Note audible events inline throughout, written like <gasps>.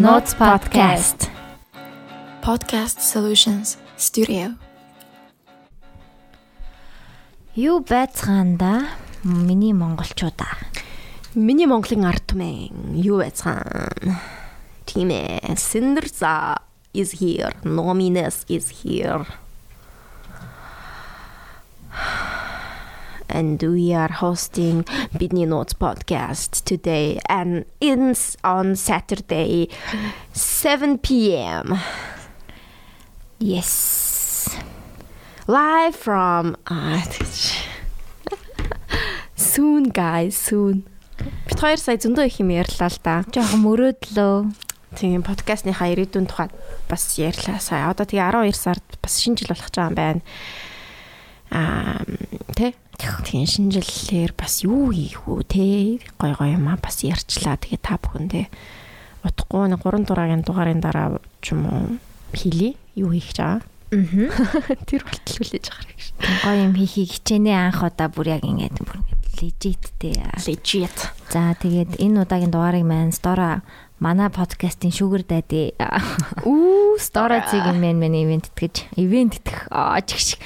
Notes podcast. Podcast Solutions Studio. Юу байцгаанда миний монголчуудаа. Миний Монголын ард түмэн юу байцгаан? Тийм ээ. Синderza is here. Nomines is here. And we are hosting Bidney Notes podcast today and it's on Saturday 7 p.m. Yes. live from uh, <laughs> soon guys soon. Бид хоёр сая зөндөө их юм ярьлаа л да. Жохон мөрөөдлөө. Тийм подкастныхаа ирээдүйн тухайд бас ярьлаа сая. Одоо тэгээ 12 сард бас шинэ жил болох гэж байгаа юм байна. Аа тэ тийм шинэ жилээр бас юу хийх үү те гой гой юм аа бас ярьчлаа. Тэгээ та бүхэн те утгагүй нэг 3 дугаагийн дугаарын дараа ч юм уу хийлий. Юу хийх <laughs> байгаа. Аа. Тэр болтол хүлээж авах гэж. Гоё юм хийхийг хичээнэ анх удаа бүр яг ингэж бүр лежиттэй. Legit. За тэгээд энэ удаагийн дугаарыг маань Стора манай подкастын шүүгэр дайди. Үу Стора цэгийн мен мен ивент итгэж ивент итгэх чигш.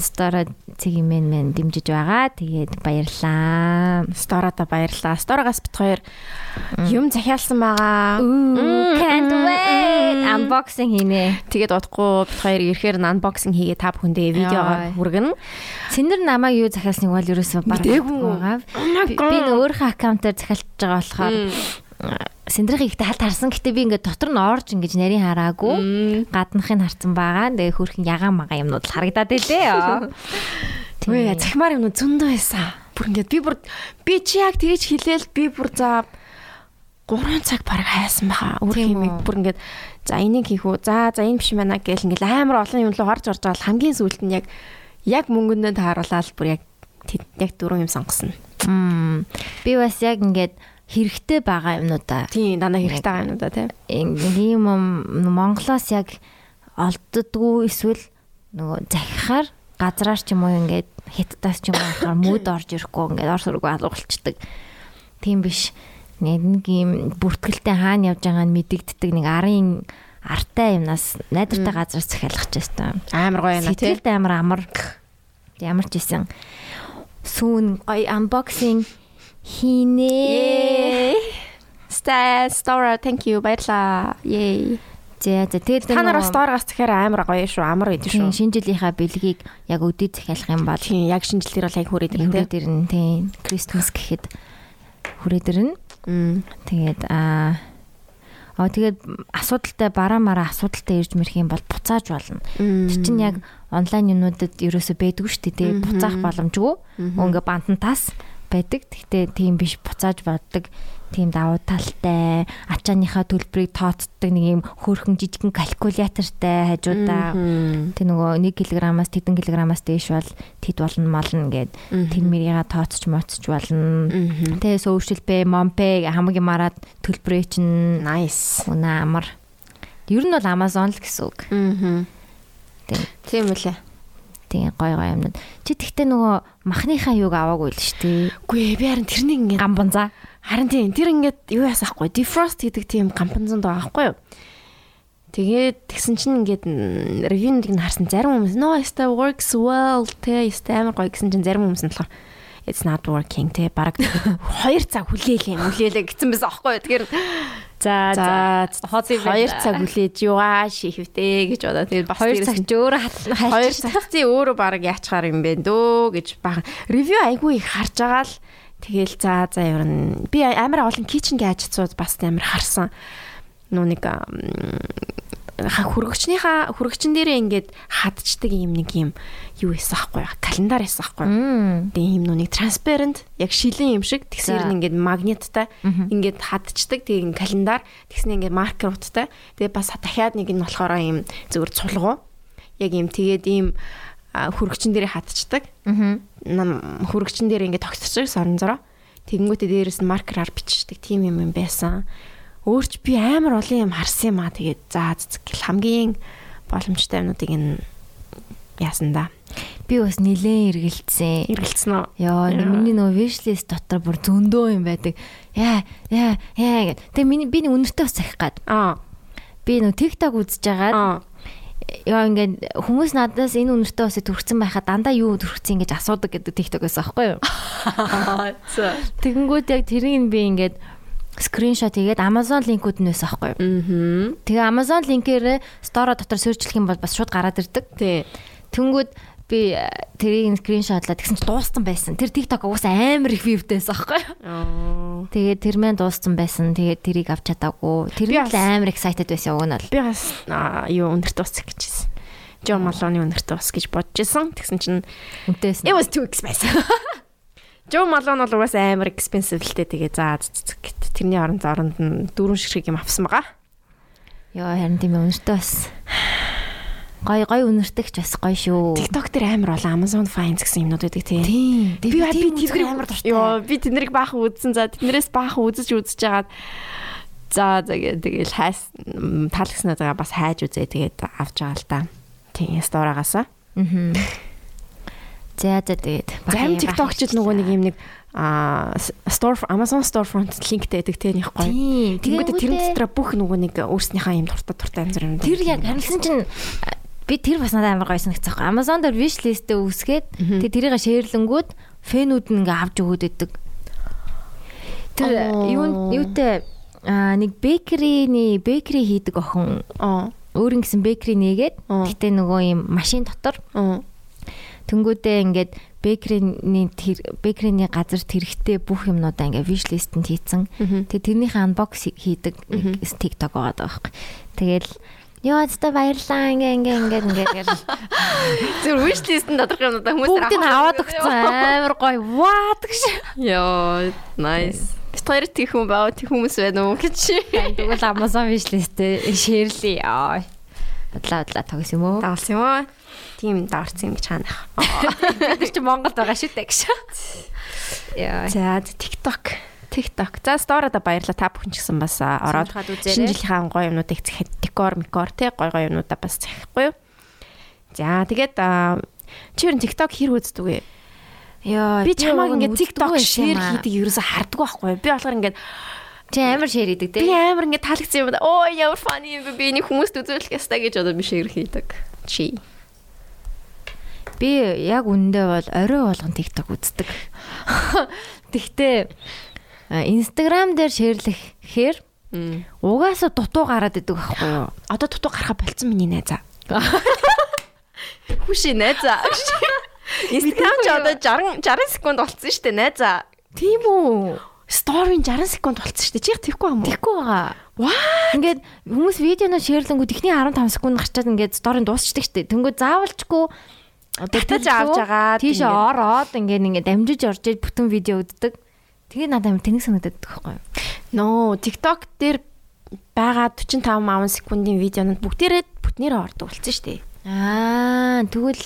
Стора цэгийн мен мен дэмжиж байгаа. Тэгээд баярлаа. Стората баярлаа. Сторогоос бит хоёр юм захиалсан байгаа. Can't wait. Unboxing хийнэ. Тэгээд удахгүй бит хоёр ирэхээр unboxing хийгээ та бүхэндээ видеого Яа. хүргэнэ. Сэнэр намайг юу захиалсныг бол ерөөсөө баг байгаа. Би би нөө өөрийнхөө аккаунтаар захиалж байгаа болохоор Сэндрийн ихтэй халт харсан. Гэтэ би ингээд дотор нь орж ингэж нарийн хараагүй. Гаднахыг харсан байгаа. Тэгээ хөрхэн ягаан магаа юмнууд л харагдаад байлээ. <laughs> Үгүй захимаар юм зөндөө байсан. Бүр ингээд би бүр би чи яг тэгэж хэлээл би бүр за 3 цаг баг хайсан баха. Өөр үү? бүр ингээд за энийг хийх үү. За за энэ биш байна гэл ингээд амар олон юм руу орж орж байгаа л хамгийн сүүлд нь яг яг мөнгөндөө тааруулаад бүр яг яг дөрөв юм сонгосон. Би бас яг ингээд хэрэгтэй байгаа юмнуудаа Тийм дандаа хэрэгтэй байгаа юм да тийм. ийм юм Монголоос яг олддгүй эсвэл нөгөө захихаар газраар ч юм уу ингээд хятадаас ч юм уу ахаар мөд орж ирэхгүй ингээд ор сүргүү алгуулцдаг. Тийм биш. Нэг ийм бүртгэлтэй хаана явж байгааг нь мэдэгддэг нэг арын артай юмнаас найдвартай газраас захиалах ч гэсэн. Амар гоё яна тийм. Сэтгэлд амар амар ямар ч исэн сүүн гоё unboxing хийнэ. Ста Стора thank you баярлаа. Yay. За за тэгээд Та нараа нөгөө- Сторогоос тэгэхээр амар гоё шүү. Амар Тийм шүү. шинэ жилийнхаа бэлгийг яг өдөд захиалах юм бол Тийм яг шинжилтээр бол яг хүрээд ирэн хүрээд ирнэ тийм Christmas гэхэд хүрээд ирнэ. тийм. Тэгээд аа Аа тэгээд асуудалтай бараа мараа асуудалтай ирж мэрх юм бол буцааж болно. Тэр чинь яг онлайн юмнуудад ерөөсөө байдгүй шүү дээ. Буцаах боломжгүй. Ингээ бантантаас байдаг. Гэхдээ тийм биш буцааж боддог. Тийм давуу талтай ачааныхаа төлбөрийг тооцдог нэг юм хөөрхөн жижигэн калькулятортай хажуудаа Тэг нөгөө 1 кг-аас тэдэн кг-аас дээш бол тэд болно мална гэд тэр мэрийга тооцч моцч болно. Тэ сөөшөлбэ, момпэ хамаг юмараад төлбөрөө чинь Nice. үнэ амар. Ер нь бол Amazon л гэсэн үг. Тийм үлээ. Тийм гой гой юмнууд. Чи тэгтээ нөгөө махныхаа юг аваагүй л шүү дээ. Гүй би харин тэрнийг ингээд Гамбанзаа. харин тийм тэр ингээд юу яасахгүй defrost гэдэг тийм кампанзонд байгаа байхгүй юу? Тэгээд тэгсэн чинь ингээд ревюнд нь харсан зарим хүмүүс no it works well тэ амар гоё гэсэн чинь зарим хүмүүс нь болохоор it's not working тэ баг 2 цаг хүлээл юм хүлээлээ гэсэн байсан аахгүй юу? Тэгэхээр За за. Хоцыг 2 цаг хүлээж юугаа шийхвтэй гэж бодоо. Тэгээд бас 2 дээрээс цаг ч өөрөө хат- <laughs> Хоёр хайлж цагцын өөрөө баг яачаар юм бэ дөө гэж баг. Ревю айгүй их харж байгаа л. Тэгэл за за ер нь. Би амар олон кичнгийн ажицууд бас амар харсан. Нүү нэг хүргэгчнийхаа хүргэгчин дээрээ ингээд хадчдаг юм нэг юм юу байсан аахгүй календар аахгүй Мм. Тэгээ юм нүг transparent яг шилэн юм шиг. Тэгсээр За. нь ингээд магниттай ингээд хадчдаг. Тэгээ календар тэгснэ ингээд маркеруудтай тэгээ бас дахиад нэг нь болохоор юм зөвөр цулгуу. Яг юм тэгээд ийм а, хүргэгчин дээрээ хатчдаг Мгм. нам хүргэгчин дээр ингээд тогтцож сорон зороо тэгэнгүүтээ дээрээс нь маркераар бичдэг тийм юм юм байсан өөрч би амар олон юм харсан юм аа тэгээд за цэцэг гэл хамгийн боломжтой юмнуудыг энэ яасан да. Би бас нилээн эргэлцсэн. Эргэлцсэн үү? Яа. миний нөгөө wishlist дотор бүр зөндөө юм байдаг. Яа, яа, яа гэх. Тэгээ миний би нэг үнэртэй бас захих гад. Аа. Би нөгөө TikTok үзэж байгаад Аа. яа ингээд хүмүүс надаас энэ үнэртэй усыг төрчихсөн байхад дандаа юу төрчихсөн гэж асуудаг гэдэг TikTok-оос аахгүй юу? <laughs> Тэгэнгүүт яг тэрийг би ингээд скриншот хийгээд Amazon линкүүд нь байсан аахгүй юу? Мгм. Тэгээ Amazon линкээр стора дотор сөрчлөх юм бол бас шууд гараад ирдэг. Тий. Тэнгүүд би э, тэрийг скриншотлаад тэгсэн чи дууссан байсан. Тэр TikTok угаасаа амар их viewтэй байсан аахгүй юу? Аа. Тэгээд тэр мэн дууссан байсан. Тэгээд тэрийг авч чадаагүй. Тэр нь л амар excited байсан уг нь бол. Би бас аа, юу өнөртөө ус гэжсэн. Джон Малоны өнөртөө ус гэж бодож исэн. Тэгсэн чинь Үнтэйсэн. it was too expensive. <laughs> Джон Малон бол угаасаа амар expensive л дээ. Тэгээ заа гэт. Тэрний оронд оронд нь дөрвөн ширхэг юм авсан байгаа. Йоо харин тийм өнөртөө бас гой гой өнөртөгч бас гой шүү. TikTok дээр амар бол Amazon Finds гэсэн юмнууд байдаг тий. Тийм. Би би тэднийг амар дуртай. Йоо, би тэднийг баахан үзсэн. За тэднэрээс баахан үзэж үзэж жагаад за тэгэл хайс м, таалагдсанаа бас хайж үзээ тэгээд авч байгаа л да. Тийм сторагасаа. Аа. За за тэгээд Зарим TikTok-чд нөгөө нэг юм нэг а store Amazon storefront линктэй байдаг. Тийм. Тэнгүүд тэрэн дотор бүх нөгөө нэг өөрснийхээ юм дуртай дуртай янз бүрийн тэр яг харилсан чинь би тэр бас надад амар гоё санагцсан байхгүй. Amazon дээр wish list-ээ үсгээд тэгээд тэрийг шеэрлэнгүүд фэнүүд нь ингээ авч өгөөд өгдөг. Тэр юу юутэй нэг бэкерийн бэкери хийдэг охин өөр нь гэсэн бэкери нээгээд гэтээ нөгөө юм машин дотор Тэнгүүдээ ингээд бэкерийн тэр бэкерийн газар тэрэгтэй бүх юмнуудаа ингээд list-д хийцэн. Тэгээ тэрнийхээ unbox хийдэг TikTok байгаа байхгүй. Тэгэл Яа зөв баярлаа ингээ ингээ ингээ ингээ гэл <laughs> wish list-ын доторх юмудаа хүмүүс бүгдийг нь аваад өгсөн <laughs> амар гоё ваа гэж. Йоо, nice. Тэр тийх хүн баа тийх хүмүүс байна уу гэж. Тэгвэл Amazon list-тэй шеэрлээ яа. Бодлаа бодлаа тогс юм уу? Давалсан юм уу? Тийм даварсан юм гэж хаанах. Бид чи Монголд байгаа шүү дээ гэж. Яа. За TikTok. TikTok. За сторада баярлаа та бүхэн ч гэсэн бас ороод шинэ жилийнхаа гоё юмнуудыг захих декор, микор те гоё гоё юмнуудаа бас захихгүй юу? За тэгээд чи нь TikTok хэр үздэг вэ? Яа. Би чамааг ингээд TikTok share хийдэг ерөөсө харддаг байхгүй. Би болохоор ингээд Чи амар шеэр хийдэг би те. амар ингээд таалагдсан юм. Оо ямар funny юм бэ? Би энийг хүмүүст үзүүлэх ёстой гэж одоо би share хийдэг. Чи. Би яг үндэ бол орой болгон TikTok үздэг. <laughs> Тэгтээ Instagram дээр шеэрлэхээр угаасаа дутуу гараад идэг байхгүй юу? Одоо дутуу гарахаа болцсон миний найзаа. <laughs> Хүши найзаа. Instagram ч одоо 60 60 секунд болцсон шүү дээ найзаа. Тийм үү? Story 60 секунд болцсон шүү дээ. Чи тэгэхгүй юм уу? Тэгэхгүй байгаа. Ваа. Ингээд хүмүүс видеоноо шеэрлэнгүүд ихний 15 секунд гарчаад ингээд сторийн дуусчдаг штеп. Тэнгүүд заавалчгүй одоо Татаж авч тийшээ ингээд. ороод ингээд ингээд дамжиж орж иж бүтэн видео үздэг. Тэгээ надад амар тэнэг санагдаад байхгүй юу? Ноо, TikTok дээр байгаа 45 5 секундын видеонууд бүгдээрээ бүтнээрээ ордог болсон шүү дээ. Аа тэгвэл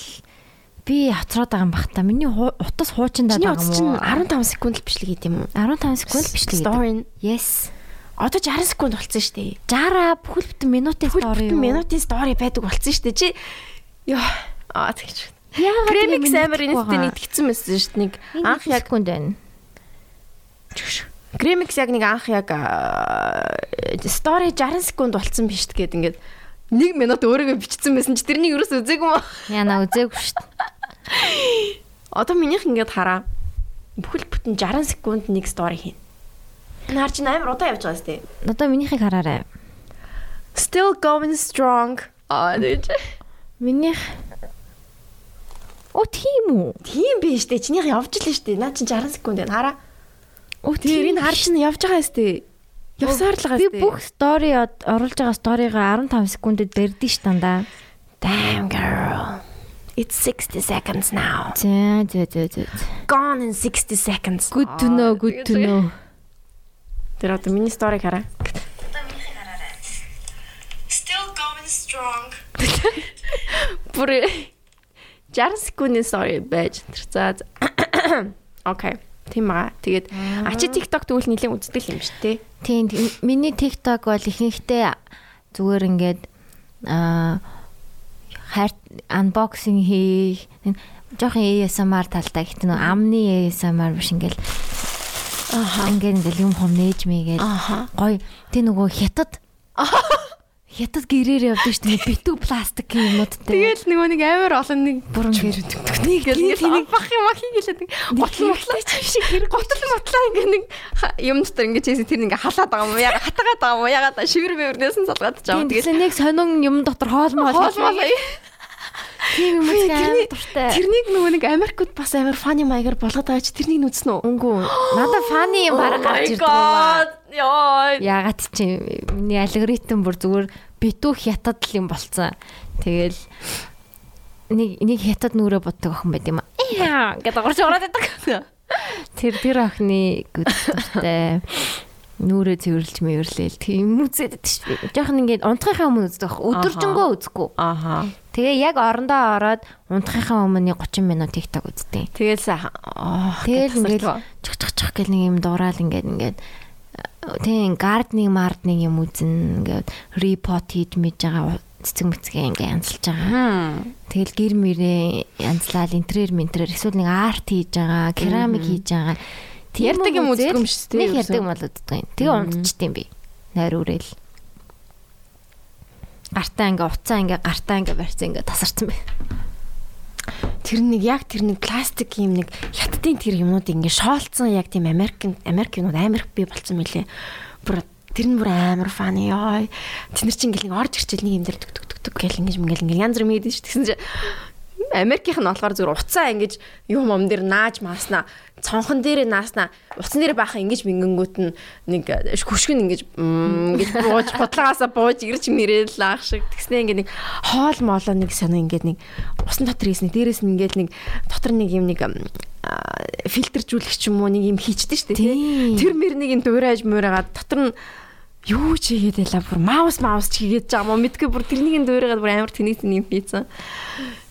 би хоцроод байгаа юм бах та. Миний утас хуучиндаа байгаа юм уу? 15 секунд л бичлэг хийдэм юм уу? 15 секунд бичлэг гэдэг. Story. Yes. Одоо 60 секунд болцсон шүү дээ. 60 бүхэл бүтэн минутын story бүтэн юу? минутын story байдаг болцсон шүү дээ. Чи ёо аа тэгэж. Яагаад Кремик тийм амар байгаа? нэгтгэсэн мэсэн шүү дээ. Нэг анх яг секунд байна. Кремикс яг нэг анх яг стори 60 секунд болцсон биш тэгээд ингээд 1 минут өөрийгөө бичсэн байсан чи тэрнийг юу ч үзээгүй юм. Яна үзээгүй шүү дээ. Одоо минийх ингээд хараа. Бүхэл бүтэн 60 секунд нэг стори хийн. Наар чи амар удаа явж байгаа сте. Одоо минийхийг хараарай. Still going strong. Аа дэж. Минийх О тийм үү? Тийм биш дээ. Чинийх явж л штэ. Наа чи 60 секунд байна. Хараа. О Тэр энэ хар чинь явж байгаа сте. Явсаар л байгаа Би бүх стори оруулж байгаа сторигаа 15 секундэд барьдیں ш дандаа. Damn girl. It's 60 seconds now. За за за за. Gone in 60 seconds. Good to know, good to know. Тэр одоо миний сториг хараа. Still going strong. Бүр 60 секундын story байж тэр за. <coughs> Окей. Тийм аа. Тэгээд а чи TikTok тэгвэл нэлээд үздэг юм шүү дээ. Тийм миний TikTok бол ихэнхдээ зүгээр ингээд аа хайр unboxing хийх жоохон ASMR талтай гэхдээ нөө амны ASMR биш ингээл Аха. ингээд ингээл юм хом нээж мэйгээл Аха. гоё тэ нөгөө хятад <laughs> хятад гэрээр явдаг шүү дээ. Битүү пластик юмнуудтай Тэгэл нөгөө нэг амар олон нэг бүр ингээд нэг гэл нэг бах юм хийгээл нэг готл мотлаа шиг хэрэг готл мотлаа ингээ нэг юм дотор ингээ чийсэн тэр ингээ халаад байгаа юм яга хатагаад байгаа юм яга шивэр мөврнээс нь залгаад аваа тэгэл нэг сонин юм дотор хоол моол хоол мол тийм юм Тэрний- амар дуртай. тэрнийг нөгөө нэг Америкт бас амар фаны маягаар болгоод байгаа чи тэрнийг нүцсэн үү? Үнгүү надад фаны юм бараг гарч ирдэг <gasps> юм аа. Яа. ягаад чи миний алгоритм бүр зүгээр битүү хятад л юм болцсон. Тэгэл нэг нэг хятад нүрэ боддог охин байт юм аа. Ингээд орж ороод байдаг. Тэр тэр охины гүдтэй нүрэ цэвэрлж мэвэрлээл тийм үзээд байдаг шүү дээ. Жохон ингээд унтахынхаа өмнө үздэг ах. Өдөржингөө үзэхгүй. Аха. Тэгээ яг орондоо ороод унтахынхаа өмнө 30 минут TikTok сайхан. Аа. Тэгэл ингээд чах чах гэл нэг юм дуурал ингээд ингээд тийм гарднинг марднинг юм үзэн ингээд репот хийж мэж байгаа цэцэг мэцгээ ингээд янзлж байгаа. Тэгэл гэр мөрөө янзлал интерьер ментрээр эсвэл нэг арт хийж байгаа, керамик хийж байгаа. Тийм Ярьдаг юм үздэг юм шүү дээ, Нэг ярьдаг юм бол үздэг юм. Тэгээ унтчихдээ би. Нойр үрээл. Гартаа ингээ уцаа ингээ гартаа ингээ барьсан ингээ тасарсан бай. Тэр нэг яг тэр нэг пластик юм нэг хятадын тэр юмнууд ингээ шоолцсон яг тийм Америк Америк юмнууд амар би болцсон мөлий. Бүр тэр нь бүр амар фаны ёо. Тэнд чинь ингээл нэг орж ирчихэл нэг юм дээр түг түг түг гэл ингэж ингээл ингээл янз бүр мэдэн ш. Тэгсэн чинь Америкийнх нь болохоор зүгээр уцаа ингэж юм ом дээр нааж мааснаа цонхон дээр нааснаа уцсан дээр баахан ингэж мингэнгүүт нь нэг хөшгөн ингэж ингэж бууж бодлогаасаа бууж ирж мэрэл аах шиг. Тэгснэ ингээ нэг хоол моолоо нэг сонио ингээ нэг усан дотор хийснэ дээрээс нь ингээ нэг дотор нэг юм нэг фильтржүүлэх ч юм уу нэг юм хийчихдээ штэ тий. тэр мэр нэг юм дуурайж муурагаад дотор нь юу ч хийгээд байла бүр маус маус ч хийгээд юм мэдгүй бүр тэрнийг дуурайгаад бүр амар тэнийг тэнийг хийсэн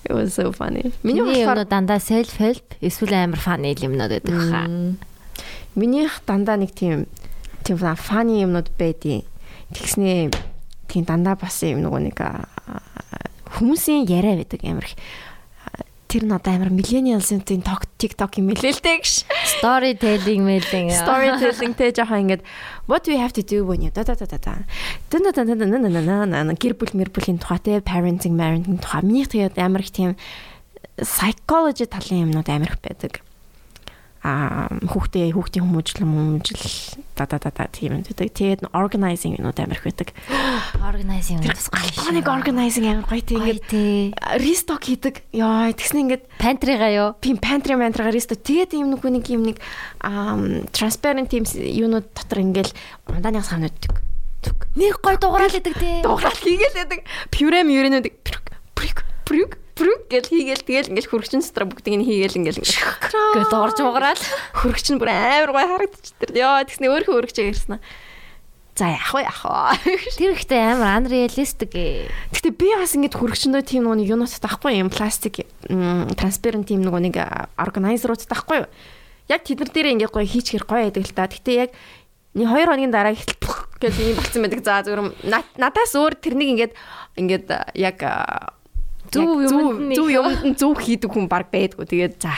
It was so funny. Миний болохоор дандаа self help эсвэл амар фаны юмнууд байдаг хаа. Минийх дандаа нэг тийм тийм фаны юмнууд байдیں۔ Тэгснээ тийм дандаа бас юм нөгөө нэг хүмүүсийн яриа байдаг амар их. Тэр нь одоо амар millennials-ийн тийм TikTok юм хэлээ л дээ гэж. Storytelling мэлэн. Storytelling тэ жоохон ингээд what do we have to do when you да да да да. Тэн тэн тэн тэн тэн тэн гэр бүл мэр бүлийн тухай тэ parenting parenting тухай. Минийх тэгээд амар их тийм psychology талын юмнууд амар их байдаг. Аа хүүхдээ хүүхдийн хүмүүжил хүмүүжил да да да да тийм юм байдаг. Тэгээд organizing юмнууд амар их байдаг. <gasps> Organizing Тэр бас албаныг organizing амар гоё тийм ингээд restock хийдэг. Яа тэгснэ ингээд Pantry-га юу? пим пантри мантрига restock тэгээд юм нүг нэг юм нэг transparent тийм юунууд дотор ингээл ундааны төг. Төг. Нэг гой дугаарал идэг тий. Дуурал хийгээл байдаг. Пюре мюрэнүүд прүк прүк прүк прүк гэл хийгээл тэгэл ингээл хөргөчн дотор бүгдийг нь хийгээл ингээл Гэ дорж угараал. хөргөч нь бүр амар гой харагдчих тэр. Яа тэгснэ өөрөө хөргөчөө ирсэн. За яах вэ яах вэ? Тэр ихтэй амар unrealistic ээ. Гэтэ би бас ингэж хөргөчнөө тийм нэг юунаас таахгүй юм пластик транспарент тийм нэг нэг органайзерууд таахгүй юу. Яг тэднэр дээр ингээ гоё хийчихэр гоё байдаг л та. Гэтэ яг нэг 2 хоногийн дараа ихтэл <laughs> гэж юм болцсон байдаг. За на- надаас өөр тэрнийг ингээд ингээд яг Зөв их- юмд нь зөв хийдэг хүн баг байдгүй. Тэгээд за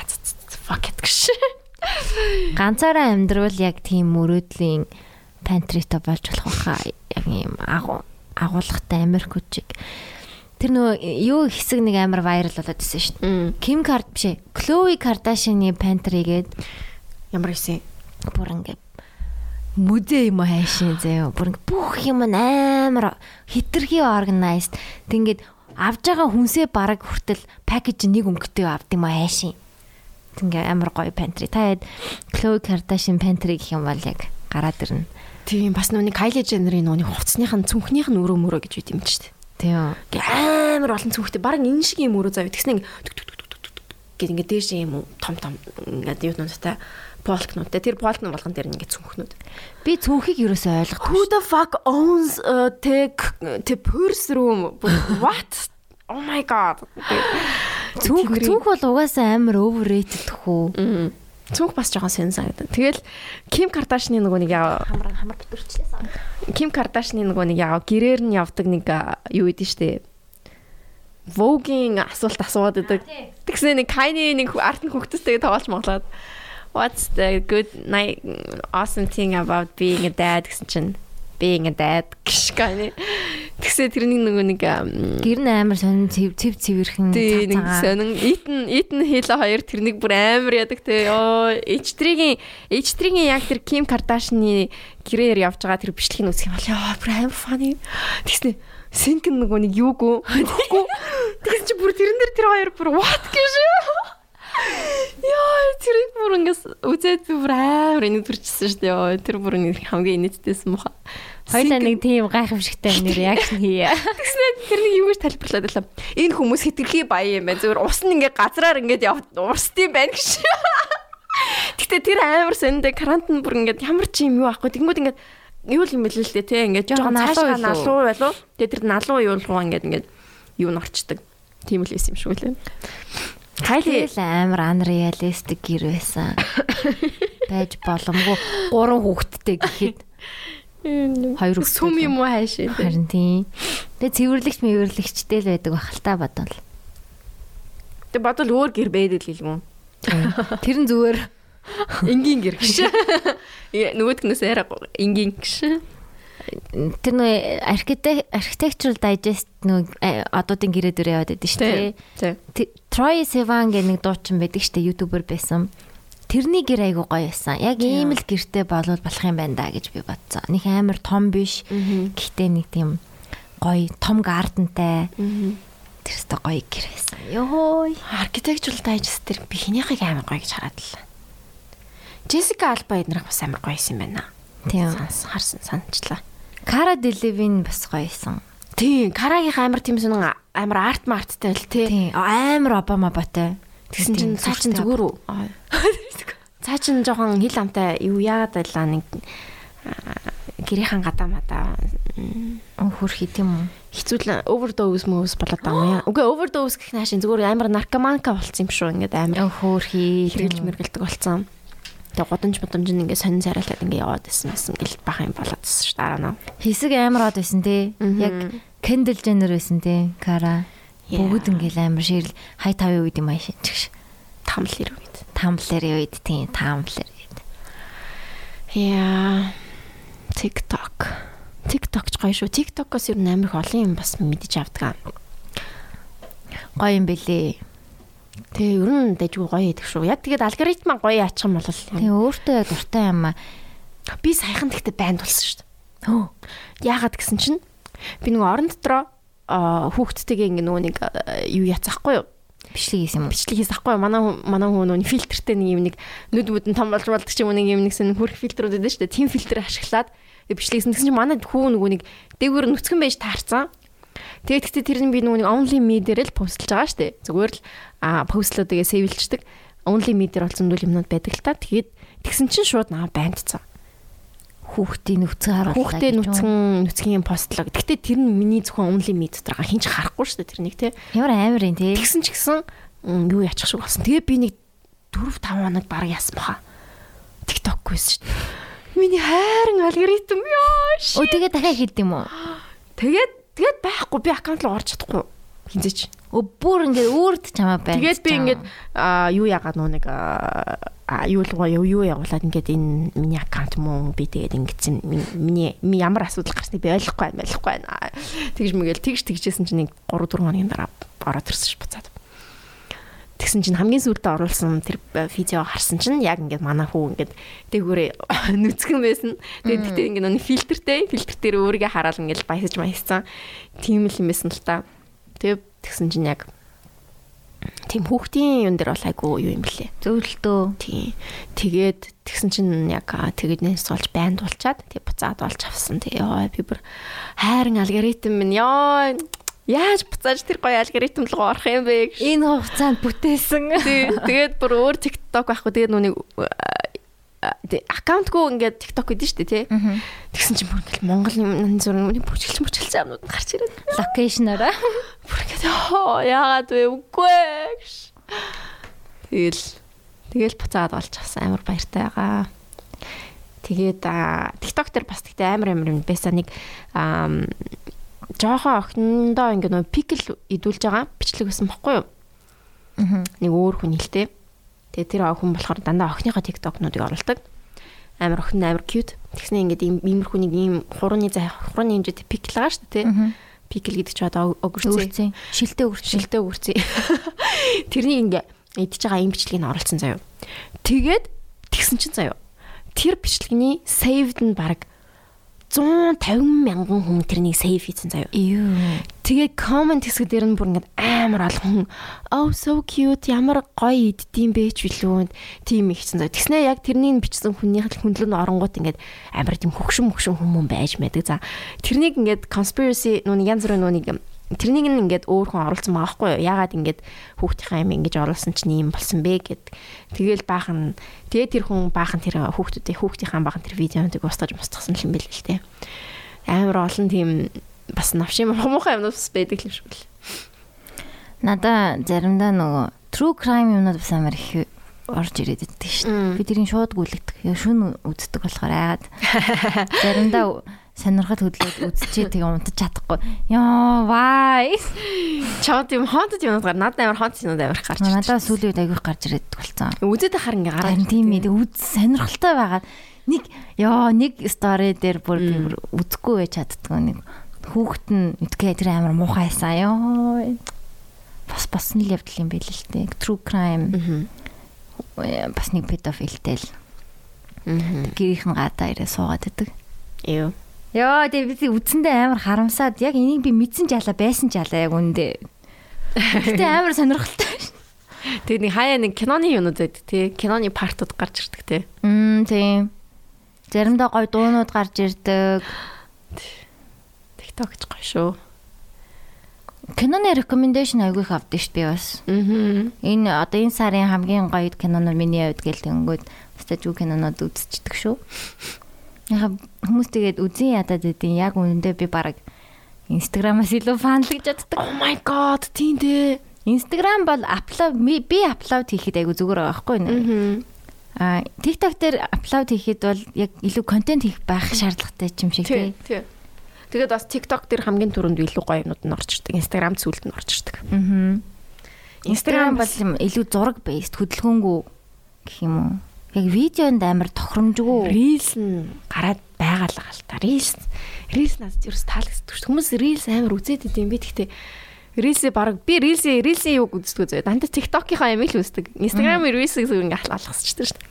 fuck it гэж. Ганцаараа амьдрал яг тийм мөрөөдлийн пантрита болж болох байхаа яг юм агуу агуулгатай Америкчиг. Тэр нөгөө юу хэсэг нэг амар вайрал болоод исэн шүү дээ. Ким Кард биш ээ. Khloe Kardashian-ы пантригээд Ямар хэсэ? бүр ингээд музей юм хайшин заяа. Бүр бүх юм амар хитрхи organized. Тэг ингээд авж байгаа хүнсээ бараг хүртэл пакэж нэг өнгөтэй авд юм хайшин. Тэг ингээд амар гоё pantry. Та яд Khloe Kardashian pantry гэх юм бол яг гараад ирнэ. Тийм бас нүуний Kylie Jenner-ийн нүуний хувцсных нь цүнхнийх нь өрөө мөрөө гэж үт юм чинь. Тийм. Гэ амар олон цүнхтэй баг энэ шиг юм өрөө зав. Тэгснэ гэд ингээд дээш юм том том ингээд юунуудтай полкнуудтай тэр полкн болгон дээр ингээд цүнхнүүд. Би цүнхийг ерөөсөй ойлгохгүй. Who the fuck owns uh, the the purse room? What? Oh my god. Цүнх цүнх бол угаасаа амар overrated. Мм. Цүнх бас жоохон сэн санагдав. Тэгэл Ким Кардашны нөгөө нэг яа Хамар хамар битүүрчлээ. Ким Кардашны нөгөө нэг яа гэрээр нь явдаг нэг юу гэдэг штэ. Vogue-ийн асуулт асууад байдаг. Тэгсэн нэг Kanye нэг арт нь хүүхдтэйгээ тоглож монголоод What's the good night awesome thing about being a dad гэсэн чинь being a dad гэж Kanye. Тэгсэн тэрний нөгөө нэг Гэр нь амар сонин цэв цэв цэвэрхэн нэг сонин Итэн Итэн хэлэ хоёр тэрнийг бүр амар ядаг те. Оо H3-гийн H3-гийн яг тэр Kim Kardashian-ы гэрээр явж байгаа тэр бичлэгийг үзэх юм бол яа бүр амар funny. Тэгснэ Синкен нөгөө нэг юугүй. Тэгсэн чи бүр тэрэн дээр тэр хоёр бүр what гэж. Яа тэрийг бүр ингээс үзээд би бүр амар инээдвэрчсэн шүү дээ. Тэр бүр хамгийн инээдтэйсэн муха. Хоёлаа нэг тийм гайхамшигтай нэр реакшн хийе. Тэгснээр тэрний юу гэж тайлбарлаад байлаа. Энэ хүмүүс хэтэрхий баян юм байна. Зүгээр ус нь ингээд газраар ингээд урсд юм байна гэж. <laughs> Гэтэ тэр амар сэндэ карантин бүр ингээд ямар ч юм юу ахгүй. Тэгмүүд ингээд юу юм бэл л дээ те ингээд жоохон налуу налуу байлуу. Тэгээ тэр налуу юулгуу ингээд ингээд юу н орчдөг. Тийм л байсан юм шүү лээ. Кайли амар unrealistic гэр байсан. <laughs> Байж боломгүй гурван хүүхэдтэй гэхэд хоёр хүүхэд сүм юм уу хайшаа. Харин тийм. Тэгээ цэвэрлэгч мэвэрлэгчтэй л байдаг байх л та бодвол. Тэг бодвол өөр гэр байдаг л гэлгүй. Тэр нь зүгээр энгийн гэр гэж. <laughs> Нөгөөдгнөөс яриа энгийн гэж. Тэр нөө архитект architectural digest нөө одоодын гэрээ дүрээ яваад байдаг шүү дээ. Troy Sivan гэх нэг дуучин байдаг шүү дээ, ютубер байсан. Тэрний гэр айгу гоё байсан. Яг ийм л гэртэй болвол болох юм байна да гэж би бодсон. Нэг амар том биш. Гэхдээ нэг тийм гоё том гардентай. Тэр өстө гоё гэр байсан. Йоо. Architectural digest тэр би хинийхийг амар гоё гэж хараад л. Jessica Alba эднэрх бас амар гоё юм байна. Тийм. Харсан саначлаа. Кара Делевин бас гоёсэн. Тийм, Карагийн амар тийм сонин амар арт марттай л тий. Амар Обама батай. Тэгсэн чинь цаа чин зүгээр үү? Цаа чин жоохон хил амтай юу яагаад байлаа нэг гэрийнхэн гадаа мадаа хөрхи тийм үү? Хэцүүл overdose мөс болоод байгаа юм яа. Үгүй overdose гэх наашин зүгээр амар наркоманка болцсон юм шүү. Ингээд амар хөөрхи хэрэгж мэргэлдэг болцсон. Тэгээ гудамж бодамж нь ингээ сонин царайлаад ингээ яваад байсан гэсэн гэл бах юм болоод байсан шүү дараа нь. Хэсэг амар од байсан тий. Яг Kendall Jenner байсан тий. Кара. Бүгд ингээл амар ширл хай тавын үед юм аашин чигш. Тамлэр үед. Тамлэр үед тий. Тамлэр үед. Яа. TikTok. TikTok ч гоё шүү. TikTok-оос ер нь амар их олон юм бас мэдэж авдаг. Гоё юм бэлээ. Тэгээ ер нь дэжгүй гоё идэх шүү. Яг тэгээд алгоритм гоё яачих юм бол Тэгээ өөртөө дуртай юм аа. Би саяхан тэгтээ байнд болсон шүү дээ. Хөө. Яагаад гэсэн чинь би нөгөө орон дотроо хүүхдтэйгээ ингээ нөгөө нэг юу яцахгүй юу? бичлэг хийсэн юм. Бичлэг хийсэн ахгүй манай манай хүн нөгөө фильтртэй нэг юм нэг нүд бүдэн том болж болдог ч юм нэг юм нэгсэн хөрх фильтрүүд байдаг шүү дээ. Тим фильтр ашиглаад бичлэг хийсэн. Тэгсэн чинь манай хүү нөгөө нэг дээгүүр нүцгэн байж таарсан. Тэгээд гэхдээ тэр нь би нэг only me дээр л постлж байгаа шүү дээ. Зүгээр л а постлуудыг сэвэлчдэг. Only me дээр болсон зүйл юмнууд байдаг л та. Тэгээд тэгсэн чинь шууд наа бандцсан. Хүүхдийн нүцгэн харууллаа. Хүүхдийн нүцгэн нүцгийн постлог. Гэхдээ тэр нь миний зөвхөн only me дотроо хинч харахгүй шүү дээ тэрнийг те. Ямар амар юм те. Тэгсэн ч гэсэн юу яачих шиг болсон. Тэгээ би нэг 4 5 хоног баг яасан баха. TikTok-гүйс шүү дээ. Миний хайрын алгоритм ёо. Оо тэгээ дахиад хийд юм уу? <gasps> Тэгээд тэгээд байхгүй би аккаунт руу орж чадахгүй хинзээч. Өө бүр ингээд өөрт чамаа байна. Тэгээд би ингээд юу яагаад нөө нэг а юу л гоё юу явуулаад ингээд энэ миний аккаунт мөн би тэгээд ингэсэн миний ямар асуудал гарсныг би ойлгохгүй байна ойлгохгүй байна. Тэгж мэгэл тэгж тэгжсэн чинь нэг 3 4 хоногийн дараа ороод ирсэн ш буцаад. Тэгсэн чинь хамгийн сүүлдээ оруулсан тэр видео харсан чинь яг ингээд манай хүү ингээд дээгүүрээ <laughs> нүцгэн байсан. Тэгээд тэгтээ ингээд нэг фильтртэй фильтр дээр өөрийгөө хараад ингээд баясаж баяссан. Тийм л юм байсан л та. Тэгээд тэгсэн чинь яг тийм хүүхдийн юм дээр бол айгу юу юм блэ. Зөвлөлтөө. Тийм. Тэгээд тэгсэн чинь яг тэгнээс болж байнд болчаад тэг буцаад болж авсан. Тэг ёо би бүр хайрын алгоритм минь ёо яаж буцааж тэр гоё алгоритм руу орох юм бэ гэж. Энэ хугацаанд бүтээсэн. Тэгээд бүр өөр TikTok байхгүй тэгээд нүг аккаунтгүй ингээд TikTok гэдэг шүү дээ тий. Тэгсэн чинь бүр ингээл Монгол юм зүр нүний бүжгэлж мөчөлцөө амнууд гарч ирээд. Локейшнараа. Бүр ингээд яагаад вэ үгүй гэж. Тэгэл тэгэл буцаад болж авсан амар баяртай байгаа. Тэгээд TikTok дээр бас тэгтээ амар амар юм байсан нэг жоохон охиндоо ингээ нөө пикл идүүлж байгаа бичлэг байсан бохгүй юу? Аа. Нэг өөр хүн хэлтэй. Тэгээ тэр хүн болохоор дандаа охиныхоо тиктокнуудыг оруулдаг. Амар охин амар cute. Тэгснэ ингээд ийм иймэрхүү нэг ийм хурууны зай хурууны хэмжээтэй пикл байгаа шүү дээ, тий. Пикл гэдэг чи одоо өгөрцөө. Шилтэй өгөрцөө. Шилтэй өгөрцөө. <laughs> Тэрнийг ингээ идж байгаа ийм бичлэгийг нь оруулсан заяа. Тэгээд тэгсэн чинь заяа. Тэр бичлэгний saved нь баг 150 мянган хүн тэрнийг save хийсэн заяа. Тэгээ comment хэсэг дээр нь бүр ингээд амар олон хүн oh so cute ямар гоё иддэм бэ ч билүү тийм ихсэн заяа. Тэгснэ яг тэрнийг бичсэн хүнийх хүндлэн оронгууд ингээд амар тийм хөгшин мөгшин хүмүүс байж мэдэг. За тэрнийг ингээд conspiracy нүг янз бүрийн нүг тэрнийг нь ингээд өөр хүн оруулсан байгаа байхгүй юу? Яагаад ингээд хүүхдийнхаа юм ингэж оруулсан чинь ийм болсон бэ гэд. Тэгэл баахан тэгээ тэр хүн баахан тэр хүүхдүүдийн хүүхдийнхаа баахан тэр видеоныг устгаж мустгасан юм байл л те. Амар олон тийм бас навшин муухай юмнууд бас байдаг юм шиг л. Надаа заримдаа нөгөө true crime юмнууд бас амар их орж ирээд байдаг шүү дээ. Би тэрийг шууд гүйлгдэг. Шүн үздэг болохоор айгаад <laughs> заримдаа сонирхол хөдлөөд үзчихээ тэгээ унтаж чадахгүй. Йоо вай. Чаад юм хонтод юм гар надад амар хонт юм амар гарч ирж. Надад сүүлийн үед айгүйх гарч ирээд болсон. Үзээд ахаар ингээ гараад. Тийм ээ үз сонирхолтой байгаад нэг ёо нэг стори дээр бүр би бүр үзэхгүй байж чаддгүй нэг хүүхэд нь үтгээ тэр амар муухайсан ёо. Бас бас нэг явдал юм байл л дээ. True crime. Бас нэг педофилтэй л. Гэрийнхэн гадаа ирээ суугаад идэг. Юу. Йоо тэгээ би үдсэндээ амар харамсаад яг энийг би мэдсэн жаалаа байсан жаалаа яг үндэ. Гэтэ <laughs> амар сонирхолтой. Тэгээ нэг хаяа нэг киноны юмнууд байдаг тий. Киноны партууд гарч ирдэг тий. Мм тийм. Заримдаа гоё дуунууд гарч ирдэг. TikTok ч гоё шүү. Киноны recommendation айгүй их авдаг шүү би бас. Аа. Энэ одоо энэ сарын хамгийн гоё кинонууд миний хувьд гэл тэнгүүд стажуу кинонууд үзчихдэг шүү. Яг хүмүүс тэгээд үзэн ядаад байдیں۔ Яг үнэндээ би баг Instagram-аас илүү фанлж чаддаг. Oh my god, тийм дээ. Instagram бол апплод би апплод хийхэд айгу зүгээр байгаа байхгүй юу? Аа, TikTok дээр апплод хийхэд бол яг илүү контент хийх байх шаардлагатай юм шиг тий. Тий. Тэгээд бас TikTok дээр хамгийн түрүүнд илүү гоё юмнууд нь орж ирдэг. Instagram зүйлд нь орж ирдэг. Аа. Instagram бол илүү зураг based хөдөлгөөнгүй гэх юм уу? Яг видеонд амар тохиромжгүй. Reels нь гараад байгаа л гал та reels reels надад ерөөс таалагддаг шүү хүмүүс reels амар үзээд идэм би. Гэхдээ reels баг би reels reels юг үздэг зөө дандаа TikTok-ийнхаа амиг л үздэг. Instagram reels-ийг ингээ алгасчдаг шүү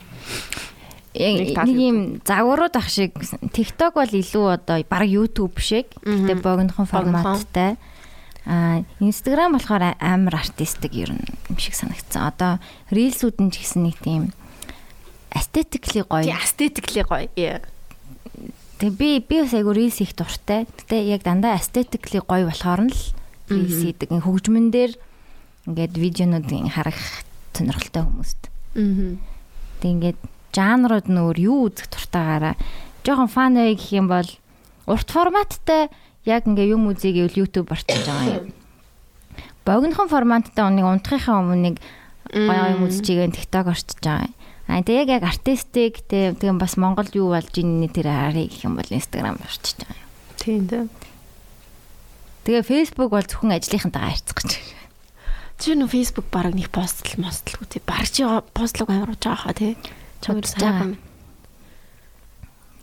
яг нэг юм загварууд ах шиг TikTok бол илүү одоо баг YouTube шиг. Гэхдээ богинохон форматтай. А Instagram болохоор амар артистик ер нь юм шиг санагдсан. Одоо reels-үүд нь ч гэсэн нэг тийм aesthetically гоё. Тий, aesthetically гоё. Тэг би би бас айгу reels их дуртай. Гэтэ яг дандаа aesthetically гоё болохоор нь л reels хийдэг. Хөгжмөн дээр ингээд видеонуудыг харах сонирхолтой хүмүүст. Аа. Тэг ингээд жанрууд нөр юу үзэх дуртайгаараа жоохон фан бай гэх юм бол урт форматтай яг ингээ юм үзье гэвэл YouTube орчиж байгаа юм. Богинохон форматтай нэг унтахынхаа өмнө нэг гоё юм үзчихээ TikTok орчиж байгаа юм. А тэг яг артистик тэг бас Монголд юу болж ийн тэр харъя гэх юм бол Instagram орчиж байгаа юм. Тийм дээ. Тэгээ Facebook бол зөвхөн ажлынхантайгаа харьцах гэж. Чи нөө Facebook баг нэг постл мостлгүй тий. Баг чи постлог амар ууж байгаа хаа тий. Чамд сайхан.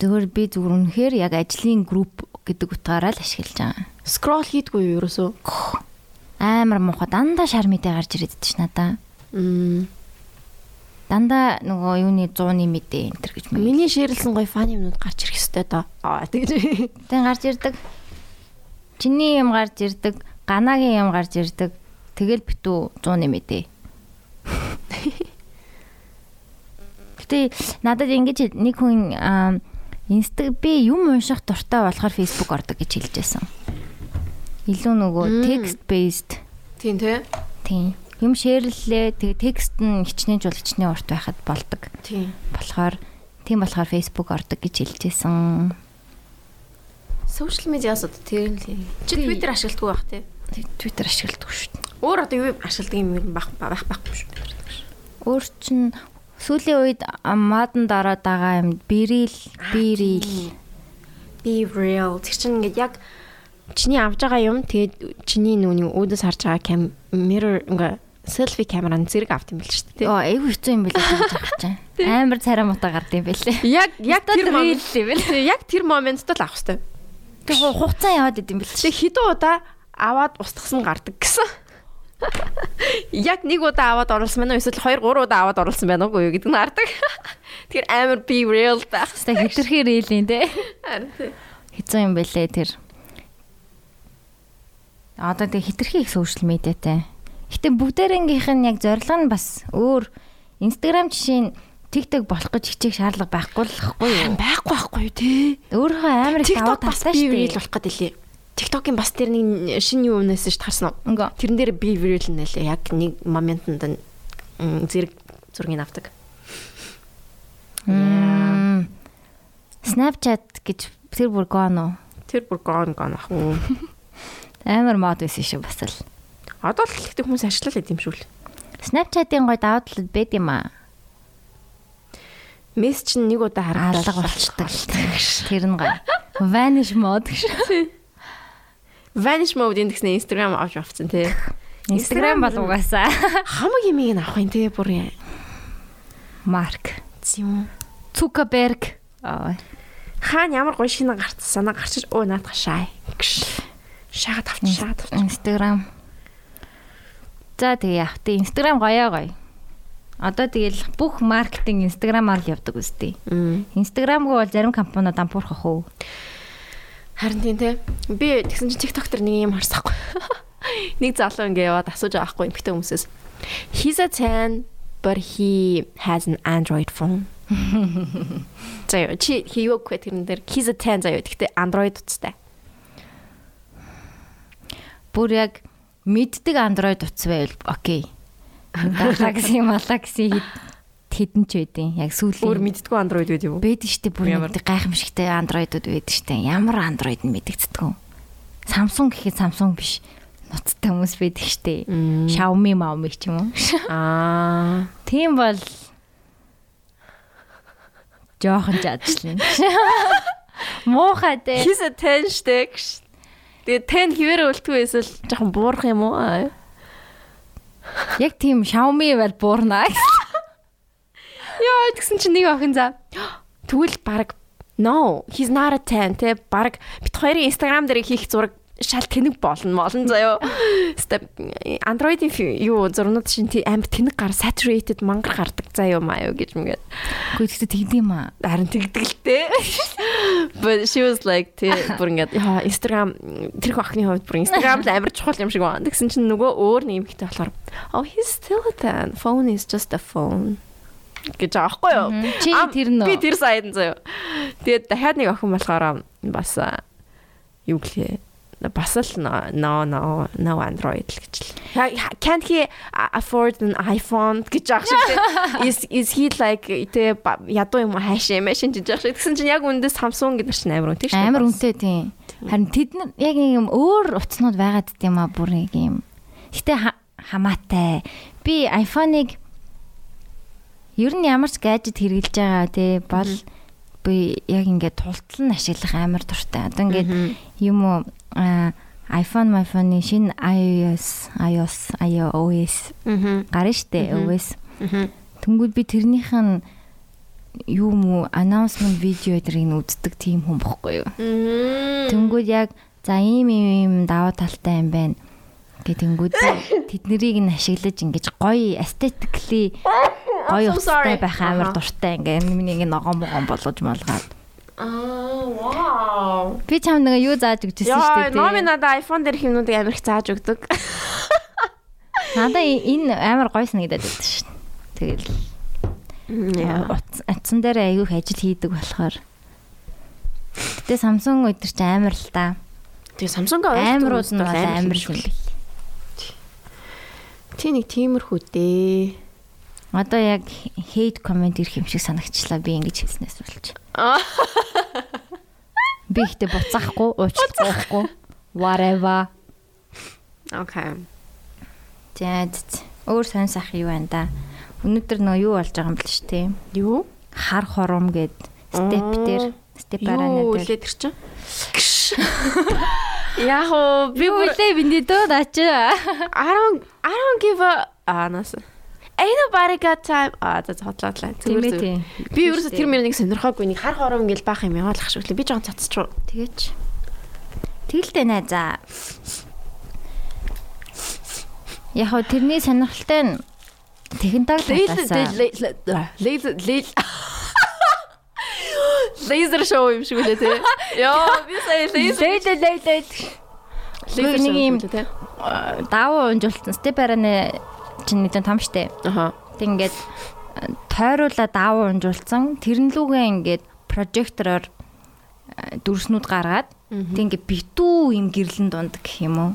Зүгээр би зүгээр үнэхээр яг ажлын групп гэдэг утгаараа л ашиглаж байгаа. Scroll хийдгүй юу ерөөсөө? Амар муухай дандаа шар мэдээ гарч ирээд ич надаа. Мм дандаа нөгөө юуны 100-ны мэдээ энэ төр гэж мэн. Миний шеэрлсэн гоё фан юмнууд гарч ирэх хэвээр доо. Аа тэгж. Тэн гарч ирдэг. Чиний юм гарч ирдэг, ганагийн юм гарч ирдэг. Тэгэл битүү 100-ны мэдээ. Гэтэ надад ингэж нэг хүн инстаг би юм унших дуртай болохоор Facebook ордог гэж хэлж байсан. Илүү нөгөө text based. Тийм тий. Тийм юм шеэрлээ тэгээ текст нь хичнээн жул хичнээн урт байхад болдог. Тийм. Болохоор тийм болохоор Facebook ордог гэж хэлжсэн. Сошиал медиас одоо тэр л чи Twitter ашигладаг байх тий. Twitter ашигладаг шүү дээ. Өөр одоо юу ашигладаг юм байх байх байхгүй шүү дээ. Өөр чин сүүлийн үед мадан дараад байгаа юм бирил бирил be real тэр чинь ингээд яг чиний авж байгаа юм тэгээд чиний нүуний үүдээс харж байгаа кам mirror ингээ селфи камераны зэрэг авт юм бэл шүү дээ. Оо айгүй хэцүү юм билээ гэж бодож чинь. Амар царай муута гард юм билээ. Яг яг тэр момент real юм бэл. тий, яг тэр моментд л авах хэрэгтэй. Тэг хугацаа яваад идэм бэл. Тэг хэдэн удаа аваад устгасан гардаг гэсэн. <laughs> Яг нэг удаа аваад оруулсан байна уу эсвэл 2 3 удаа аваад оруулсан байна уу гэдэг нь хардаг. <laughs> Тэр амар be real байх. Тэ хитрхи рейлин те. Харин тий. Хэцүү юм бэлээ тэр. Одоо тэг хитрхи их сошиал медиатай. Гэтэ бүгдээрнгийнх нь яг зорилго нь бас өөр. Instagram жишээ нь TikTok болох гэж хичээх шаардлага байхгүй л хэвгүй юу? Байхгүй байхгүй тий. Өөрийнхөө амар их даваа талтай шүү дээ. болох гэдэг лээ. TikTok-ийн бас тэр нэг шинэ юу юмнаас ш тарсан уу? Тэрэн дээр be real нэлээ яг нэг моментод нь м, зэрэг зургийг авдаг. Snapchat гэж тэр бүр гон уу? Тэр бүр гон гон ах. Амар мод байсан шүү бас л. Одоо л ихтэй хүмүүс ашиглал байд юм шүү л. Snapchat-ийн гой даваа талд байд юм аа. Месс чинь нэг удаа харагдаад Алга болчдаг. Тэр нь гой. Vanish mode гэж. Vanish mode индексний Instagram авч авцсан тий. Instagram бол угаасаа Хамаг юмыг нь авах юм тий бүр яа. Mark юм. Zuckerberg. Аа. Хаана ямар гоё шинэ гарцсан санаа гарчиж өө наадах шаа. Шаагаад авч шаагаад авч. Instagram. За тэгээ вэ? Instagram гоёо гоё. Одоо тэгэл бүх маркетинг Instagram-аар л явдаг үстэй. Мм. Instagram-г бол зарим компаниуд ампуурхах уу? Харин тийм тий. Би тэгсэн чинь TikTok дээр нэг юм харсахгүй. <laughs> Нэг залуу ингээ яваад асууж байгаа хгүй эмхтэй хүмүүсээс. He's a 10 but he has an Android phone. <laughs> Заяа чи хийвэг гэх тэрэн дээр he's a 10 заяа гэхдээ Android утастай. Бүр яг мэддэг Android утас байвал окей. Galaxy, Galaxy хідэн ч байдیں۔ Яг Өөр сүүлийн мэддгүү Android байд юу? байдаг штеп бүр нэг гайхамшигтай Android-ууд байдаг штеп. Ямар Android нь мэдэгддэг вэ? Samsung гэхэд Samsung биш. Нуцтай хүмүүс байдаг. Мм. Xiaomi, Xiaomi ч юм уу. Аа. Тийм бол жоохон жаадлаа. <laughs> Муухай дээ. He's a 10 штэ. Гэж. Тэгээ 10 хിവэр өлтгөө эсвэл жоохон буурах юм уу? Яг тийм Xiaomi бол буурнаа. Яа тэгсэн чинь нэг охин за. <gasps> Тэгвэл баг No, he's not a 10 те баг бит хоёрын Instagram дээр хийх зураг шал тэнэг болно молон заяо. Степ Android-ийн юу зурнууд шин амар тэнэг гар saturated мангар гардаг заяо маяо гэж мэгээд Гэхдээ тэгтээ тэгдэм аа. харин тэгдэгтэй. But she was like тий бүр ингээд яа Instagram тэр охины хувьд бүр Instagram л амар чухал юм шиг байна. Тэгсэн чинь нөгөө өөр нэг юмхтэй болохоор oh he's still 10. Phone is just a phone гэж аахгүй юу? Чи тэр нөө. Би тэр сайд нь заяа. Тэгээд дахиад нэг охин болохоор бас юу гэлээ бас л no no no android л гэж л. Can't he afford an iPhone гэж аах шиг тий. <laughs> Is is he like тэ ядуу юм хайшаа машин гэж аах шиг. Тэгсэн чинь яг үндэ Samsung гэдэг чинь амар үнэтэй шүү. Амар үнэтэй тийм. Харин тэд нар яг юм өөр утаснууд байгаад дим аа бүр юм. Гэтэ ха- хамаатай. Би iPhone-ыг ер нь ямар ч гаджет хэрэглэж байгаа тий бол би яг ингээд тултал нь ашиглах амар дуртай. Одоо ингээд юм уу а, iPhone, iPhone-ы шинэ iOS, iOS, iOS гарна штэ OS. Тэнгүүд би тэрнийх нь юу му announcement видео эдрийг нь үздэг тийм хүн бохгүй юу. Тэнгүүд яг за ийм ийм даваа талтай юм байна. Гэ тэнгүүд тэднийг нь ашиглаж ингэж гоё aesthetically <laughs> гоё утастай байх амар дуртай ингээ миний ингээ ногоон могоон болгож малгаад. Аа, вау. Би чам нэг юу зааж өгч ирсэн шүү Яа, дээ. номи надаа iPhone дээр хэмнүүдийг амар их зааж өгдөг. <laughs> Надаа энэ амар гоё санагдаад байдаг шин. Тэгэл Яа. атсан дээр аягүй их ажил хийдэг болохоор. Гэтэ Samsung өдр чи амар л та. Тэгээ нь бол амар юм. Тий нэг тиймэрхүү дээ. Одоо яг hate comment ирэх юм шиг санагчлаа би ингэж хэлснээс болж. Би ихтэй буцаахгүй, уучлахгүй. Whatever. За за. өөр сонь сах юу байна да. Өнөөдөр нөө юу болж байгаа юм бэл ч тийм. Юу? Хар хором гэд степ дээр степ арана Юу дээр лээ тэр чинь? Яг уу би Юу үлээ биний дөө даач. I don't I don't give a а нас. Ain't nobody got time. А за хотлоодлаа. Зүгээр ээ, зүгээр. Би ерөөсө тэр мөр нэг сонирхоогүй нэг хар хором ингээл баах юм яваалах шүү. Би жоохон цацчихв. Тэгээч. Тэгэлтэй найзаа. Яг хөө тэрний сонирхолтой нь технологи талаасаа. Лейзер лейзер Лейзер шоу юм шиг үлээ те. Йоо, би сая лейзер Лейлэ лейлэ. лейзер нэг юм шоу те. давуу унжуулсан. Чинь нэгэн том штэ. Аха. Тэг ингээд э, тойруулаа давуу унжуулсан. Тэрнлүүгээ ингээд прожектороор э, дүрснүүд гаргаад тэг ингээд битүү юм гэрлэн дунд гэх юм уу.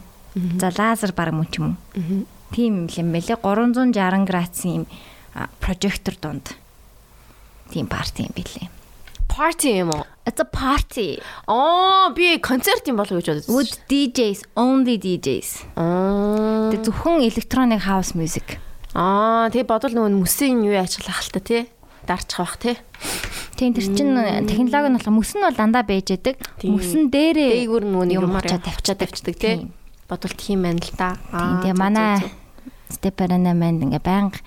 За лазер баг мөн ч юм уу. Тийм юм л юм байлээ. 360 градусын юм прожектор дунд. Тийм парти юм билээ. Party юм уу? It's a party Аа, би концерт юм болов гэж бодсон. with DJs, only DJs. Аа. Тэг зөвхөн electronic house music. Аа, тэгээ бодвол нөгөө мөсийн юу ажиллах хальта тий. Дарчих бах тий. Тийм тэр чин технологи нь болох мөс нь бол дандаа байж яадаг. Тийм. Мөсөн дээрээ Дээгүүр нөгөө юм очоод тавьчаад тавьчдаг тий. Тийм. Бодвол тийм байна л да. Тийм тэгээ манай степерана манд ингээ байнга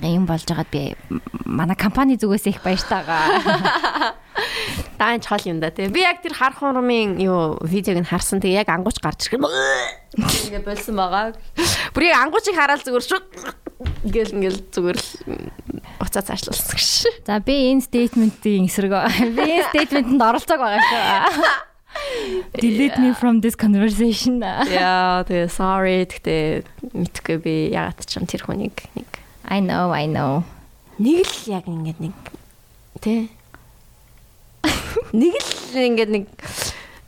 юм болж байгаад би манай компани зүгээс их баяртайгаа. <laughs> Даан чол юм да тий. Би яг тэр хар хуурмын юу видеог нь харсан. Тэгээ яг ангууч гарч ирэх юм. Ингээ болсон байгаа. Бүр яг ангуучийг хараад зүгээр шууд ингээл ингээл зүгээр л уцаа цаашлуулсан гэж. За би энэ statement-ийн эсрэг би энэ statement-д оролцоог байгаа шүү. <laughs> Delete me from this conversation. Яа, тэгээ sorry гэхдээ мэдхгүй би ягаад ч юм тэр хүнийг нэг I know, I know. нэг л яг ингээд нэг тий нэг л ингээд нэг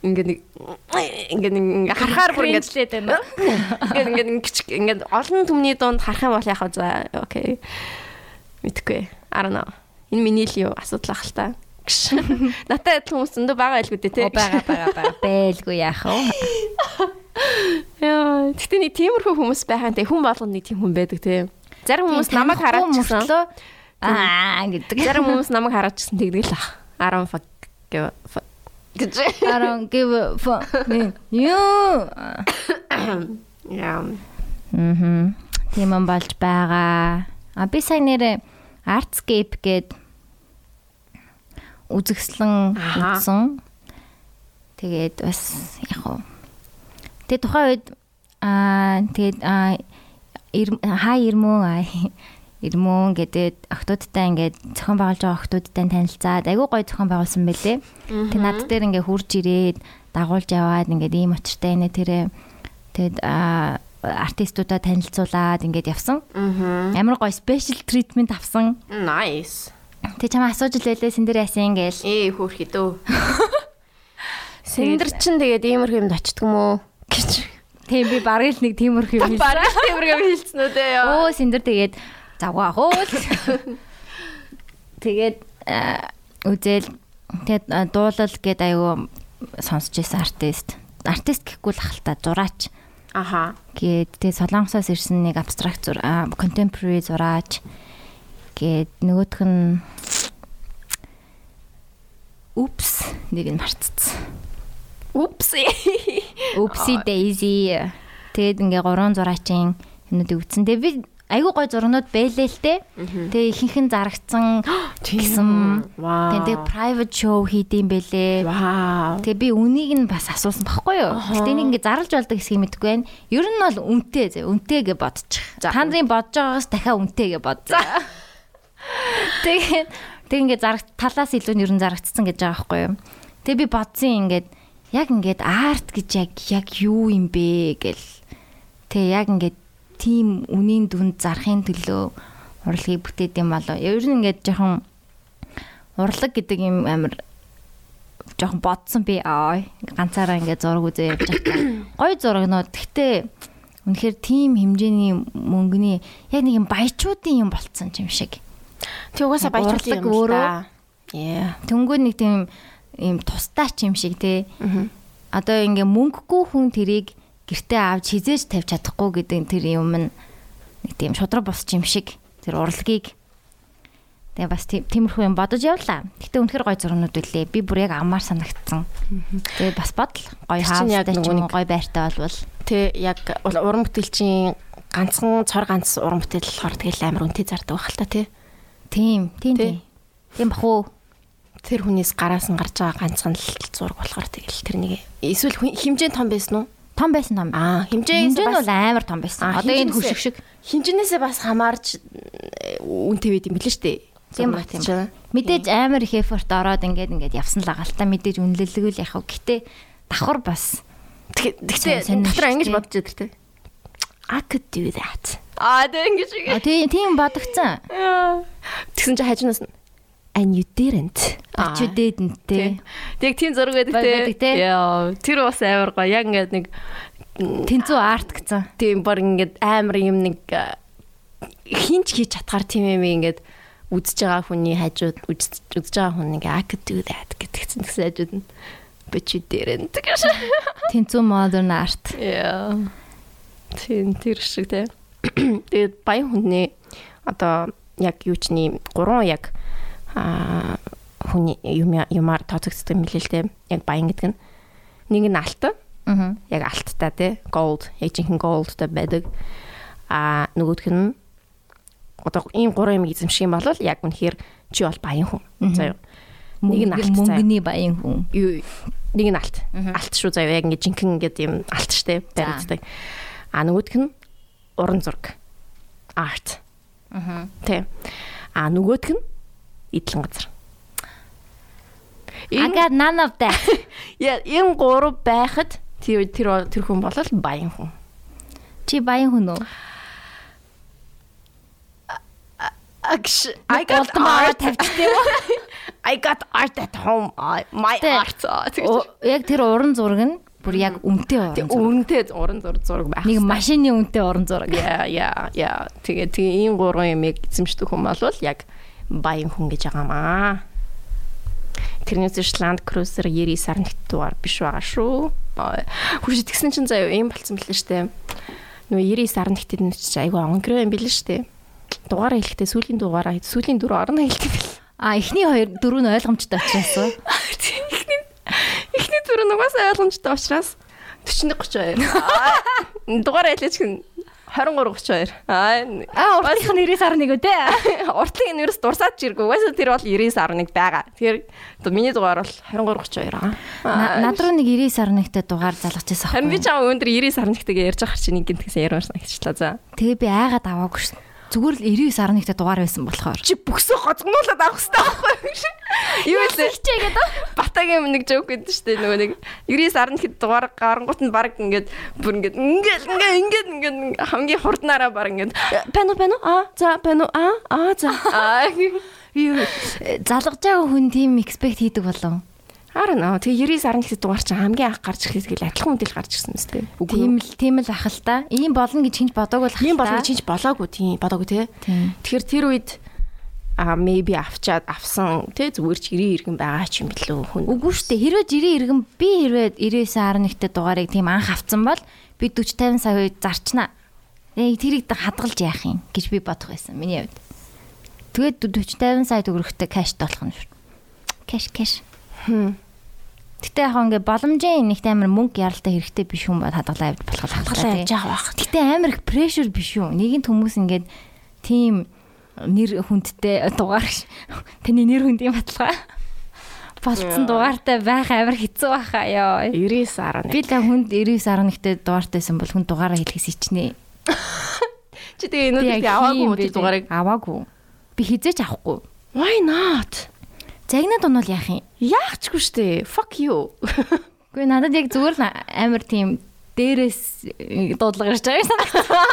ингээд нэг ингээд нэг харахаар бүр ингээд Cringe-лээд байна. ингээд ингээд нэг гिचг ингээд олон түмний дунд харах юм бол яхаа за окей мэдхгүй I don't know энэ миний л юу асуудал ах л та Гш. Натаа адил хүмүүс зөндөө байгаа байлгүй дээ тий Оо байгаа байгаа байгаа. Бэлгүй яах вэ? Яа, гэтээ нэг тиймэрхүү хүмүүс байхаа те хүн болгоно нэг тийм хүн байдаг те. Зарим хүмүүс намайг хараад чсэн. аа гэдэг. Зарим хүмүүс намайг хараад чсэн тэгдэг л ах. 10 fuck гэв. гэж. I don't give a fuck. Юу? <coughs> Яа. Мм. Тийм юм болж байгаа. А би сая нэрэ Artscape гээд үзэгслэн үзсэн. Тэгээд бас яг уу. Тэгээд тухайн үед аа тэгээд аа хаа ирмөн аа ирмөн гэдэг охтуудтай ингээд зохион байгуулж байгаа охтуудтай танилцаад айгүй гоё зохион байгуулсан байлээ. Тэгээд над дээр ингээд хурж ирээд дагуулж яваад ингээд ийм очиртай нэ тэрэ тэгээд аа артистуудаа танилцуулаад ингээд явсан. Амар гоё special treatment авсан. Nice. Тэг чамаа асууж лээ сэндэр яасан гээл. Ээ хөөрхий дөө. <laughs> Сэндэр чин тэгээд иймэрхүү юмд очтг юм уу гэж. <laughs> Тийм би бараг л нэг тиймэрхүү юм хэлсэн. Бараг тиймэрхүү хэлсэн үү дээ яа. Оо сэндэр тэгээд завгаа хоол. Тэгээд үзэл тэгээд дуулал гээд аюу сонсч байсан артист. Артист гэхгүй л ахalta зураач Аха. гээд тэгээд солонгосоос ирсэн нэг абстракт зур contemporary зураач гээд нөгөөх нь Упс нэг нь марцсан. Упс. Oopsie Daisy. Тэгээд ингээ гурван зураачийн юмнуудыг үтсэн. Тэгээ би айгүй гой зурнууд байлээ л те. Тэгээ ихэнх нь зарагдсан <gasps> гэсэн. Вау. Тэгээ private show хийдэм бэлээ. Вау. Тэгээ би үнийг нь бас асуусан баггүй юу. Гэтэ нэг ингээ зарлж болдог хэсгийг мэдгүй байна. Ер нь бол үнэтэй зэ. Үнэтэй гэж бодчих. Та нарын бодож байгаагаас дахиад үнэтэй гэж бод. <laughs> Тэгээд тэг ингээ зарагт талаас илүү нь ер нь зарагдсан гэж байгаа байхгүй юу. Тэгээ би бодсон ингээд яг ингээд арт гэж яг яг юу юм бэ гэл. Тэгээ яг ингээд тийм үнийн дүнд зарахын төлөө урлагийг бүтээд юм болоо. Ер нь ингээд жоохон урлаг гэдэг юм амир жоохон бодсон би аа ганцаараа ингээд зураг үзээ явж байгаа. <coughs> Гой зурагнууд. Гэхдээ үнэхээр тийм хэмжээний мөнгөний яг нэг юм баячуудын юм болцсон юм шиг. Тэг угаасаа Урлаг юм өөрөө. өөрөө. Yeah. Төнгөө нэг тийм юм тусдаа ч юм шиг те. Одоо ингээ мөнгөгүй хүн тэрийг гэртээ авч хизээж тавьж чадахгүй гэдэг тэр юм нь нэг тийм шудраг босч юм шиг тэр урлагийг Тэгээ бас тийм- тиймэрхүү юм бодож явлаа. Гэтэ үнэхээр гоё зургнууд үлээ. Би бүр яг аммаар санагдсан. Тэгээ бас бодол яг хаустай ч юм гоё байртай болвол Тэ яг ур- уран бүтээлчийн ганцхан цор ганц уран бүтээл болохоор тэгэл амар үнэтэй зардаг байх л та тий. тийм тийм Тий. тийм. Тийм бах уу? Тэр хүнээс гараас нь гарч байгаа ганцхан л зураг болохоор тэгэл тэр нэг эсвэл хэмжээ том байсан уу? Том байсан том. Аа хэмжээ Хэмжээ нь бол амар том байсан. Аа, Одоо энэ хөшиг шиг. хэмжээнээсээ бас хамаарч үнэтэй байд юм билээ шүү дээ. Тийм ба тийм. Мэдээж амар их effort ороод ингээд ингээд явсан л та мэдээж үнэлэлгүй л яхав. Гэтэ давхар бас Тэгтээ дотор ингэж бодож ядэр те. I could do that. Аа тэг ингэж А тийм тийм бодогцсон. Тэгсэн чинь хажуунаас нь and you didn't. But you didn't те. Тэг тийм зураг байдаг те. Яа, тэр бас амар гоё. Яг ингээд нэг Тэнцүү арт гэсэн. тийм баг ингээд амар юм нэг хинч хийж чадхаар тийм юм ингээд үзэж байгаа хүний хажууд үзэж үзэж байгаа хүн ингээ I could do that гэтгцэн гэсэн хажууд нь but you didn't гэж. <laughs> Тэнцүү modern art. Яа. Тийм тэр шиг те. <clears throat> Тэгээд баян хүнний одоо яг юу ч нэг гурван яг аа хүний юм юмар тооцогдсон юм билээ л те. Яг баян гэдэг нь нэг нь алт Аа. яг алттай те gold яг жинхэнэ goldтай байдаг. Аа нөгөөх нь одоо ийм гурван юм эзэмших юм бол яг үнэхээр чи бол баян хүн. Заяа. Нэг нь алт мөнгөний баян хүн. юу нэг нь алт. Алт шүү заяа яг ингэ жинхэнэ ингээд юм алт штэ баригддаг. А нөгөөх нь уран зураг. Art. Аа. Тэ. А нөгөөх нь идэлэн газар. I got none of that. <laughs> Яа, энэ гурав байхад тэр тэр тэр хүн бол баян хүн. Чи баян хүн үү? Агш I got art. тавьчихсан юм? <laughs> I got art at home. My art. <laughs> Яг тэр уран зураг нь бүр яг үнэтэй уран зураг. үнэтэй уран зураг зураг байх. Нэг машины үнэтэй уран зураг. Яа, яа, яа. Тэгээ тэгээ ийм гурван юмыг эзэмшдэг хүн бол яг баян хүн гэж байгаамаа. Тэрнээс ш Land Cruiser 99 сард дугаар биш байгаа шүү. Хүрш тэгсэн чинь заяа ийм болцсон билээ штэ. Нөгөө 99 сард гэдэг нь чи айгүй онгороо юм билээ штэ. Дугаараа хэлэхдээ сүүлийн дугаараа сүүлийн дөрөв орно хэлдэг бил. А эхний хоёр дөрөв нь ойлгомжтой учраас уу? <laughs> Эхний эхний дөрөв нугасаа ойлгомжтой учраас 41 32. Дугаараа хэлээч гэн 23 32. Аа А уртынх нь 99.1 үү те? <laughs> уртлын энэ юус дурсаад ч иргүй. Угаасаа тэр бол 99.1 байгаа. Тэгэхээр одоо миний дугаар бол 23 32 байгаа. На- Над руу нэг 99.1-тэй дугаар залгажсэн Харин би аахгүй. ч аа өндөр 99.1-тэйгээ ярьж байгаа чинь гинт гэсэн ярмаарсан ихчлээ за. Тэгээ би айгаад аваагүй шин. Зүгээр л 99.1-тэй дугаар байсан болохоор. Чи бүксөө гоцгонуулаад авах хэрэгтэй байхгүй юу? Юу вэ? Хичээгээд Батагийн нэг жоок гэдэг шүү дээ. Нөгөө нэг 99.1 дугаар гарангуут нь баг ингээд бүр ингээд ингээд ингээд ингээд ингээд хамгийн хурднаараа баг ингээд пано пано а за пано а а за <laughs> а юу залгаж байгаа хүн тийм expect хийдэг болов. Харин аа тэгээ 99.1 дугаар чинь хамгийн анх гарч ирэхэд тэгэл адилхан үдэл гарч ирсэн мэт тийм. Тийм л тийм л ах л та. Ийм болно гэж хинж бодоогүй л ах. Ийм л та. болгоо чинж болоогүй тийм бодоогүй тий. Тэгэхээр тэр үед а maybe авчаад авсан тий зүгээр ч 90 иргэн байгаа ч юм билүү хүн. Үгүй шүү дээ. Хэрвээ жирийн иргэн би хэрвээ 99.1-тэй дугаарыг тийм анх авцсан бол би 40 50 сая үед зарчнаа. Яг тэрийг хадгалж яах юм гэж би бодох байсан миний хувьд. Тэгээд 40 50 сая төгрөгтэй кэш болох нь шүү. Кэш кэш. Гэтэ яг ингээ боломжийн нэгт амар мөнгө яралтай хэрэгтэй биш хүн бод хадгалаа авч болох Хадгалаа явж байгаа бах. Гэтэ амар их прешэр биш үү? Нэгэнт хүмүүс ингээд тийм нэр хүндтэй дугаар ш- <laughs> таны нэр хүндийн баталгаа <laughs> болцсон дугаартай байх амар хэцүү баха ёо. 99.1. Би л хүнд 99.1-тэй дугаартэйсэн бол хүн дугаараа хэлхээс ичнэ. Чи тэгээ өнөөдөр би аваагүй мөн тэр дугаарыг. аваагүй. Би хизээч авахгүй. Why not? Загнаад унвал яах юм? Яахчгүй штэ. Fuck you. <laughs> Гэхдээ надад яг зүгээр л амар тийм дээрээс э, дуудлага ирж байгаа юм санагдсан.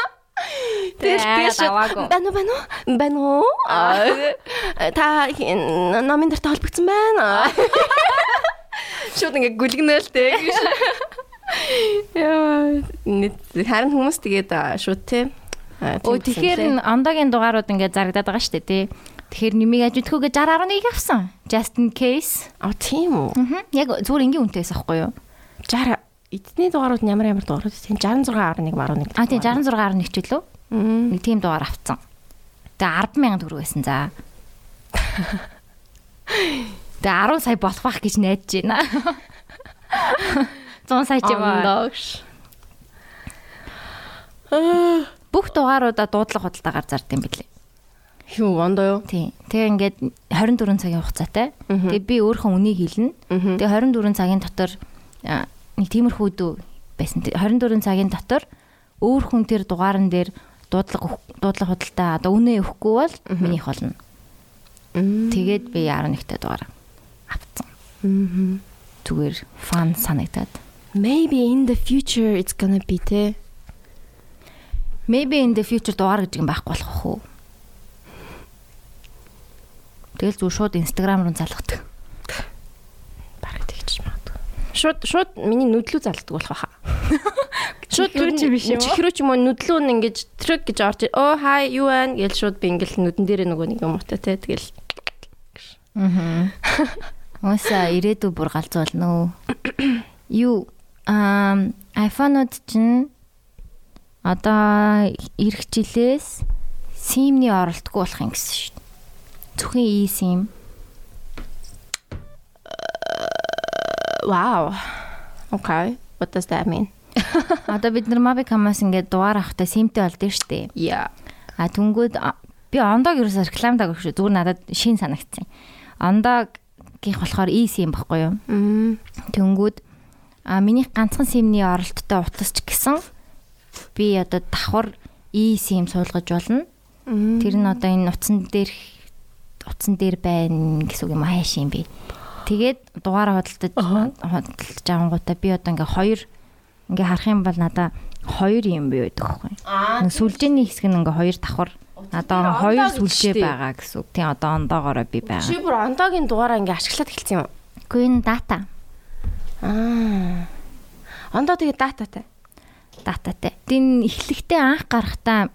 <laughs> Тэр Тэгээд тэр аваагүй. Бано бано бано. Та хин- номын дээр толбогдсон байна. <laughs> Шууд ингээ гүлгнэлтэй. Яа, нэт харин хүмүүс тэгээд шууд те. болсон тэгэхээр те. н- ондогийн дугаарууд ингээд зарагдаад байгаа дээ тий. Тэгэхээр нэмийг ажиудахгүйгээ 60.1 авсан. Just in case. А тийм үү. Яг зүгээр ингийн үнэтэйс аахгүй юу? 60 эдний дугаарууд нь ямар ямар дугаарууд тийм 66.1 11. А тий 66.1 ч үлээ. Мм. Нэг тийм дугаар авцсан. Тэгээ 100000 төгрөг байсан за. Тэгээ 10 сая болох байх гэж найдаж байна. <laughs> 100 сая ч юм. Ондогш. Бүх дугааруудаа дуудлага худалдаагаар зардсан билээ. Юу ондоо юу? Тийм. Тэгээ ингээд 24 цагийн хугацаатай. Тэгээ би өөрийнхөө үнийг хэлнэ. Тэгээ 24 цагийн дотор нэг тиймэрхүү дүү байсан. Тэ- 24 цагийн дотор өөр хүн тэр дугаарн дээр дуудлага дуудлага худалдаа одоо үнэ өгөхгүй бол минийх болно. Тэгээд би 11-т дугаар авцсан. Зүгээр фан санагдаад. Maybe in the future it's gonna be те. Maybe in the future дугаар гэдэг юм байхгүй болох уу? Тэгэл зүгээр шууд Instagram руу залгадаг. Бараг тэгчих магадгүй. Шууд шууд миний нүдлүү залдаг болох байхаа. <laughs> Шууд Чихрүү ч биш юм? Чихрүү ч юм уу нүдлүү нь ингэж трек гэж орж оо хай юу вэ гэж шууд би ингээл нүдэн дээрээ нөгөө нэг юм уу те тэгэл Ууса <laughs> ирээдүй бүр галзуулна уу? <clears throat> Юу ам iPhone-ууд чинь одоо ирэх жилээс SIM-ний оролтгүй болох юм гэсэн шүү дээ. Зөвхөн eSIM. wow. Okay. What does that mean? <laughs> Одоо бид нар Mobicom-аас ингээд дугаар авахтай SIM-тэй болд нь шүү дээ. Yeah. А түнгүүд би ондоог ерөөсө рекламдаг шүү. Зүгээр надад шин санагдсан. Ондоог гих болохоор eSIM байхгүй юу? Мм. Тэнгүүд а миний ганцхан симний оролттой утасч гэсэн би одоо давхар и сим суулгаж болно. Тэр нь одоо энэ утсан дээр утсан дээр байна гэсэн үг юм хайш юм би. Тэгээд дугаараа худалдаж худалдаж авангуудаа би одоо ингээ хоёр ингээ харах юм бол надаа хоёр юм бий байдаг байхгүй. Нэг сүлжээний хэсэг нь ингээ хоёр давхар надаа хоёр сүлжээ байгаа гэсэн үг. Тийм одоо ондоогоороо би байгаа. Чи бүр ондоогийн дугаараа ингээ ашиглаад эхэлсэн юм. Үгүй энэ дата. Аа. Ондоо тэгээ дататай. дататай. Тин эхлэхдээ анх гарахтаа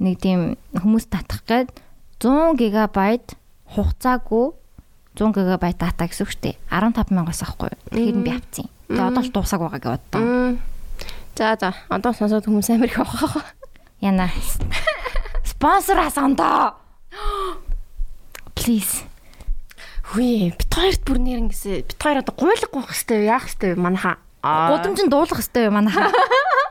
нэг тийм хүмүүс татах гээд 100 ГБ хугацаагүй 100 ГБ дата гэсэн үг шүү дээ. 15 мянгаас авахгүй. юу. Тэгэхээр нь би авцیں۔ Тэгээ одоо л дуусах байгаа гэж боддоо. За за. Ондоо сонсоод хүмүүс амир их авах. Яна. Спонсор асандаа. Please. Хүй, бит хоёрт бүр нэр ингэсэ. Бит хоёр одоо гуйлах гоох хэвээр яах хэвээр манайха. Гудамжинд дуулах хэвээр манайха. <laughs>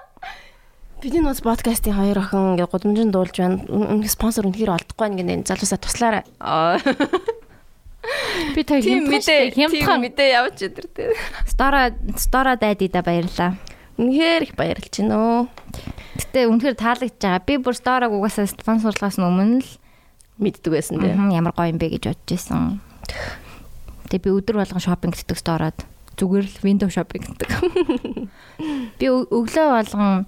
Бидний нууц подкастын хоёр охин ингээ гудамжинд дуулж байна. Үнэ спонсор үнэхээр олдохгүй байна гэнэ. Залуусаа туслаарай. Би тэр хямдхан хямдхан мэдээ явж өдр тээ. стора стора дайдида баярлаа. Үнэхээр их баярлж байна өө. Гэтэ үнэхээр таалагдж байгаа. Би бүр стораг угаасаа спонсорлогоос өмнө л Мэддэг байсан. Мгм, ямар гоё юм бэ гэж бодож исэн. Тэгээ би өдөр болгон шопинг гэдэг стороод зүгээр л window shopping гэдэг. <laughs> би өглөө болгон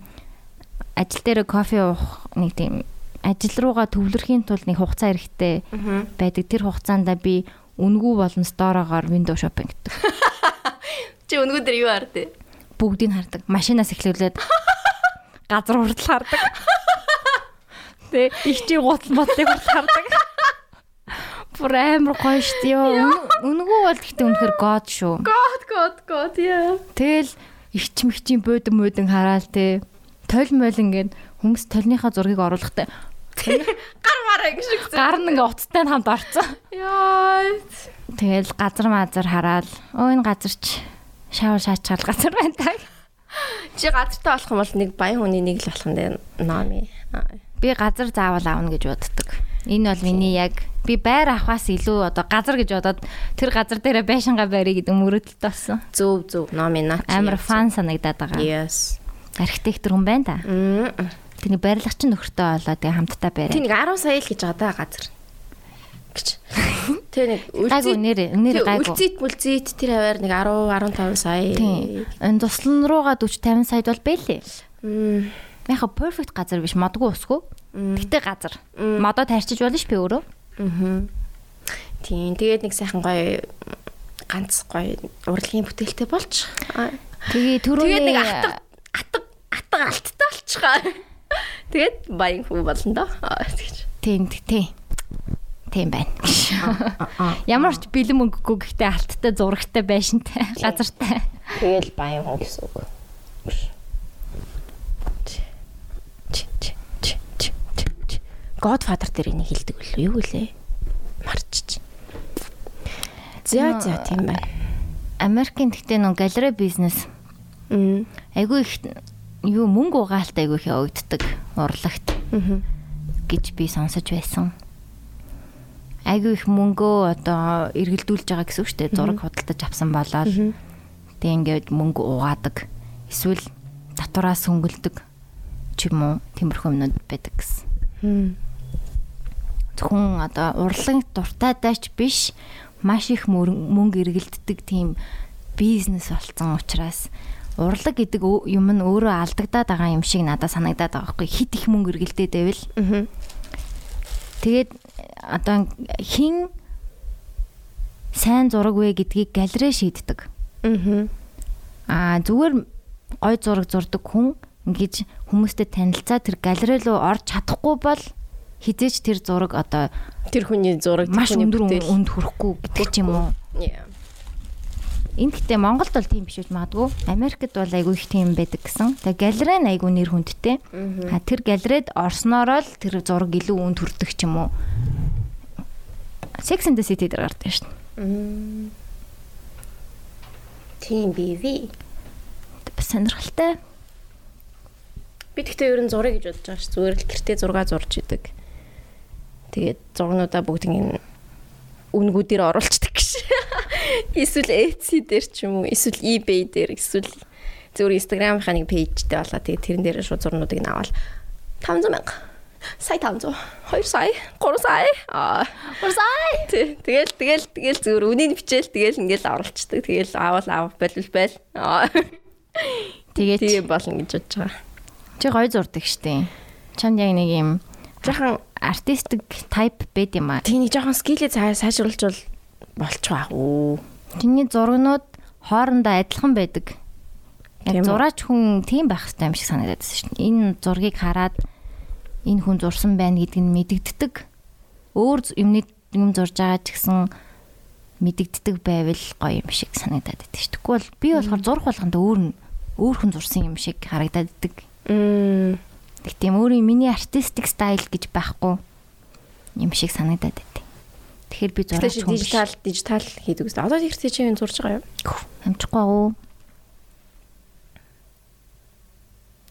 ажил дээр кофе уух нэг тийм ажил руугаа төвлөрхийн тулд нэг хугацаа эрэхтэй байдаг. Тэр хугацаанд би үнгүү болон сторогоор window shopping гэдэг. <laughs> Чи өнгөө дээр юу ардээ? Бүгдийг хардаг. Машинаас эхлүүлээд <laughs> газар хурдл хардаг. Тэ их чи гутал бодлыг хурдл хардаг. <laughs> Бүр амар гоё дээ. Үн- Үнгүү бол гэхдээ үнэхээр гоод шүү. God god god яа. Тэгэл ичм ичм бөөдөн мөөдөн хараал те. Тойл мойл ингээд хүмүүс толныхаа зургийг оруулахтай Гар мараа ингэ шиг. гар нь ингээ уцтай хамт орцсон. Яа. Тэгэл газар мазар хараал. Өө энэ газар ч шавар шаачгаал газар байна таа. Чи газартай болох юм бол нэг баян хүний нэг л болох юм дээ. Номи. Би газар заавал аавна гэж боддог. Энэ бол миний яг би байр авахаас илүү одоо газар гэж бодоод тэр газар дээрээ байшингаа барья гэдэг мөрөдөлт болсон. Зөв зөв. Номи наа. Амар фан санагдаад байгаа. Yes. Архитектор хүн байна та. Тэний барилгачин нөхөртэй болоо тэгээ хамтдаа барай. Тэг нэг 10 сая л гэж байгаа да газар. Гэж. <laughs> Тэг нэг Гайгүй нэр нэр гайгүй. Үлзийт мүлзийт тэр хаваар нэг 10 15 сая. Тийм. Энэ туслан руугаа 40 50 сая бол бэлээ. Мм. Яха перфект газар биш модгүй усгүй. Гэтэ газар. Модоо тарчиж болно ш би өөрөө. Аа. Тийм. Тэгээд нэг сайхан гоё ганц гоё урлагийн бүтээлтэй болж. Аа. Тэгээ түрүүний Тэгээд нэг атга атга атга алттай болчихгаа. Тэгээд баян хүн болно доо. Аа, тэгж. тийм тийм. Тийм байна. Ямар ч бэлэн мөнгөгүй гэхдээ алттай зурагтай байшинтай газартай. Тэгэл баян хүн гэсэн үг. Godfather дээр энийг хэлдэг үлээ. Юу гэлээ? Марчч. За за тийм байна. Америкийн гэхдээ нөө галерей бизнес Мм. айгүй их юу мөнгө угаалт айгүй их явагддаг урлагт гэж би сонсож байсан. Айгүй их мөнгөө одоо эргэлдүүлж байгаа гэсэн үг шүү дээ. Зураг худалдаж авсан болоод тэг ингээд мөнгө угаадаг. Эсвэл татвараас хөнгөлдөг ч юм уу тиймэрхүү юмнууд байдаг гэсэн. Зөвхөн одоо урлаг дуртайдаач биш маш их мөнгө эргэлддэг тийм бизнес болцсон учраас урлаг гэдэг юм нь өөрөө алдагдаад байгаа юм шиг надад санагдаад байгаа байхгүй хит их мөнгө эргэлдээд байвал Мгм. тэгээд одоо хин сайн зураг вэ гэдгийг галерей шийддэг. Аа зүгээр гой зураг зурдаг хүн ингэж хүмүүстэй танилцаа тэр галерей руу орж чадахгүй бол хизээч тэр зураг одоо Тэр хүний зураг маш өндөр үнд хүрэхгүй гэдэг ч юм уу. Yeah. Энд гэхдээ Монголд бол тийм биш үж магадгүй. Америкт бол айгүй их тийм байдаг гэсэн. Тэгээ галерей нь айгүй нэр хүндтэй. А тэр галерейд орсноороо л тэр зураг илүү үнд хүрдэг ч юм уу. Sex and the City дээр гардаг дээ. Тийм биви. Бас сонирхолтой. Би тэгтээ ер нь зураг гэж бодож байгаа ш. Зүгээр л гэртээ зураг зурж идэг. Тэгээд зургнуудаа бүгдийг үнгүүдээр оруулцдаг гэж. <laughs> Эсвэл Etsy дээр ч юм уу, эсвэл eBay дээр эсвэл зүгээр Instagram-ийнхаа нэг пэйжтэй болоо тэгээд тэрэн дээр шууд зурнуудыг нь аваад 500 мянга. Сая 500. 2 сая, 3 сая. Аа, 3 сая. Тэгэл тэгэл тэгэл зүгээр үнийг бичээл тэгэл ингээл оруулцдаг. Тэгэл аавал аав болвол байл. Аа. Тэгээд Тийм болно гэж бодож байгаа. чи гой зурдаг штеп. Чанд яг нэг юм Жохон артистик type байд юм аа. Тэний жоохон скиллээ сайжруулж бол болчихваа хөө. Тэний зургнууд хоорондоо адилхан байдаг. Яг зураач хүн тийм байх хэрэгтэй юм шиг санагдаад байсан шин. Энэ зургийг хараад энэ хүн зурсан байна гэдэг нь мэдэгддэг. Өөр юмны юм зурж байгаа ч гэсэн мэдэгддэг байвал гоё юм шиг санагдаад байдаг шин. Тэгвэл би болохоор зурх болгонд өөр өөр хүн зурсан юм шиг харагдаад байдаг. Мм. Тэг тийм өөрийн миний артистик стайл гэж байхгүй юм шиг санагдаад байдаг. Тэгэхээр би зураач хүн биш. дижитал дижитал хийдэг үстэй. Одоо тэр чи юм зурж байгаа юу? Амжихгүй уу?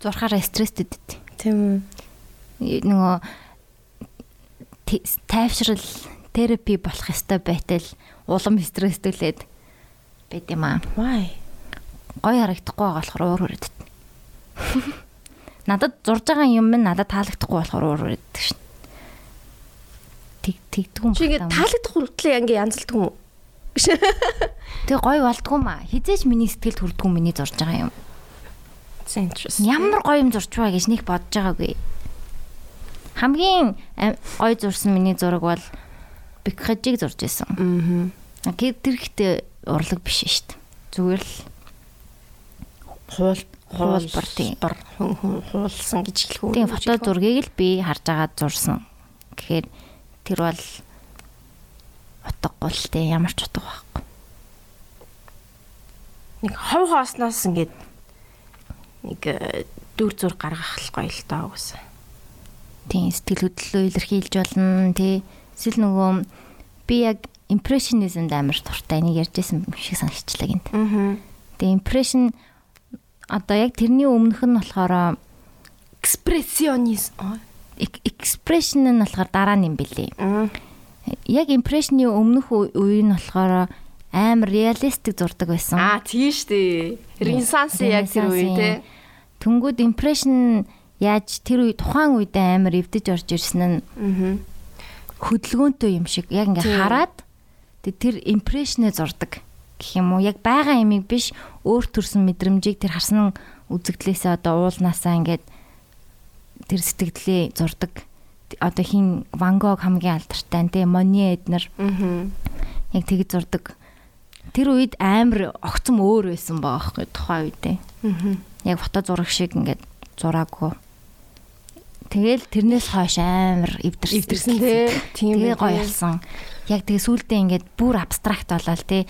Зурхаараа стресстэй дээ. Тийм. Нөгөө тайвшрал терапи болох ёстой байтал улам стресстүүлээд байд юм аа. Why? Гой харагдахгүй байгаа болохоор уур хүрээд. <laughs> Надад зурж байгаа юм нь надад таалагдахгүй болохоор уур хүрээд шин. Тэг тэгдэг юм байна. таалагдах хүртлээ ингэ янзалдаг юм уу? <laughs> Тэг гой болдгоо маа. Хизээч миний сэтгэлд хүрдгүү миний зурж байгаа юм. Ямар гоё юм зурч байгаа гэж нэг бодож байгаагүй. Хамгийн ам- гоё зурсан миний зураг бол Бикхажиг зурж исэн. Мгм. Тэр ихтэй урлаг биш шүү дээ. Зүгээр л Хуул хуулбар тийм. хуулсан гэж хэлэх үү? тийм фото зургийг л би харж агаад зурсан. Тэгэхээр тэр бол утгагүй л дээ ямар ч утга байхгүй. нэг хов хоосноос ингээд нэг э, дүр зур гаргах л гоё л даа угсаа. Тийм сэтгэл хөдлөлөө илэрхийлж болно тий. Эсвэл нөгөө би яг impressionism амар дуртай нэг ярьжсэн юм шиг санагчлаа гинт. Аа. Тэгээ impression одоо яг тэрний өмнөх нь болохоор Экспрессионизм. эк- expression нь болохоор дараа нь юм бэлээ. Яг impression-ы өмнөх үе нь болохоор амар реалистик зурдаг байсан. Аа тийм шүү дээ. Ренессанс яг тэр үе тий. Түнгүүд impression яаж тэр үе тухайн үедээ амар эвдэж орж ирсэн нь хөдөлгөөнтэй юм шиг яг ингээ хараад тэр импрешнээ зурдаг гэх юм уу яг байгаа ямиг биш өөр төрсэн мэдрэмжийг тэр харсан үзэгдлээсээ одоо уулнаасаа ингээд тэр сэтгэлдээ зурдаг одоо хин Ван Гог хамгийн алдартай тий Моне эднэр яг тэгж зурдаг тэр үед амар огцом өөр байсан байгаа байхгүй тухайн үедээ яг фото зураг шиг ингээд зураагүй Тэгэл тэрнээс хойш амар эвдэрсэн. Эвдэрсэн тий. Тийм Тэгээ гоё болсон. Яг тэгээ сүулдэ ингээд бүр абстракт болол тий.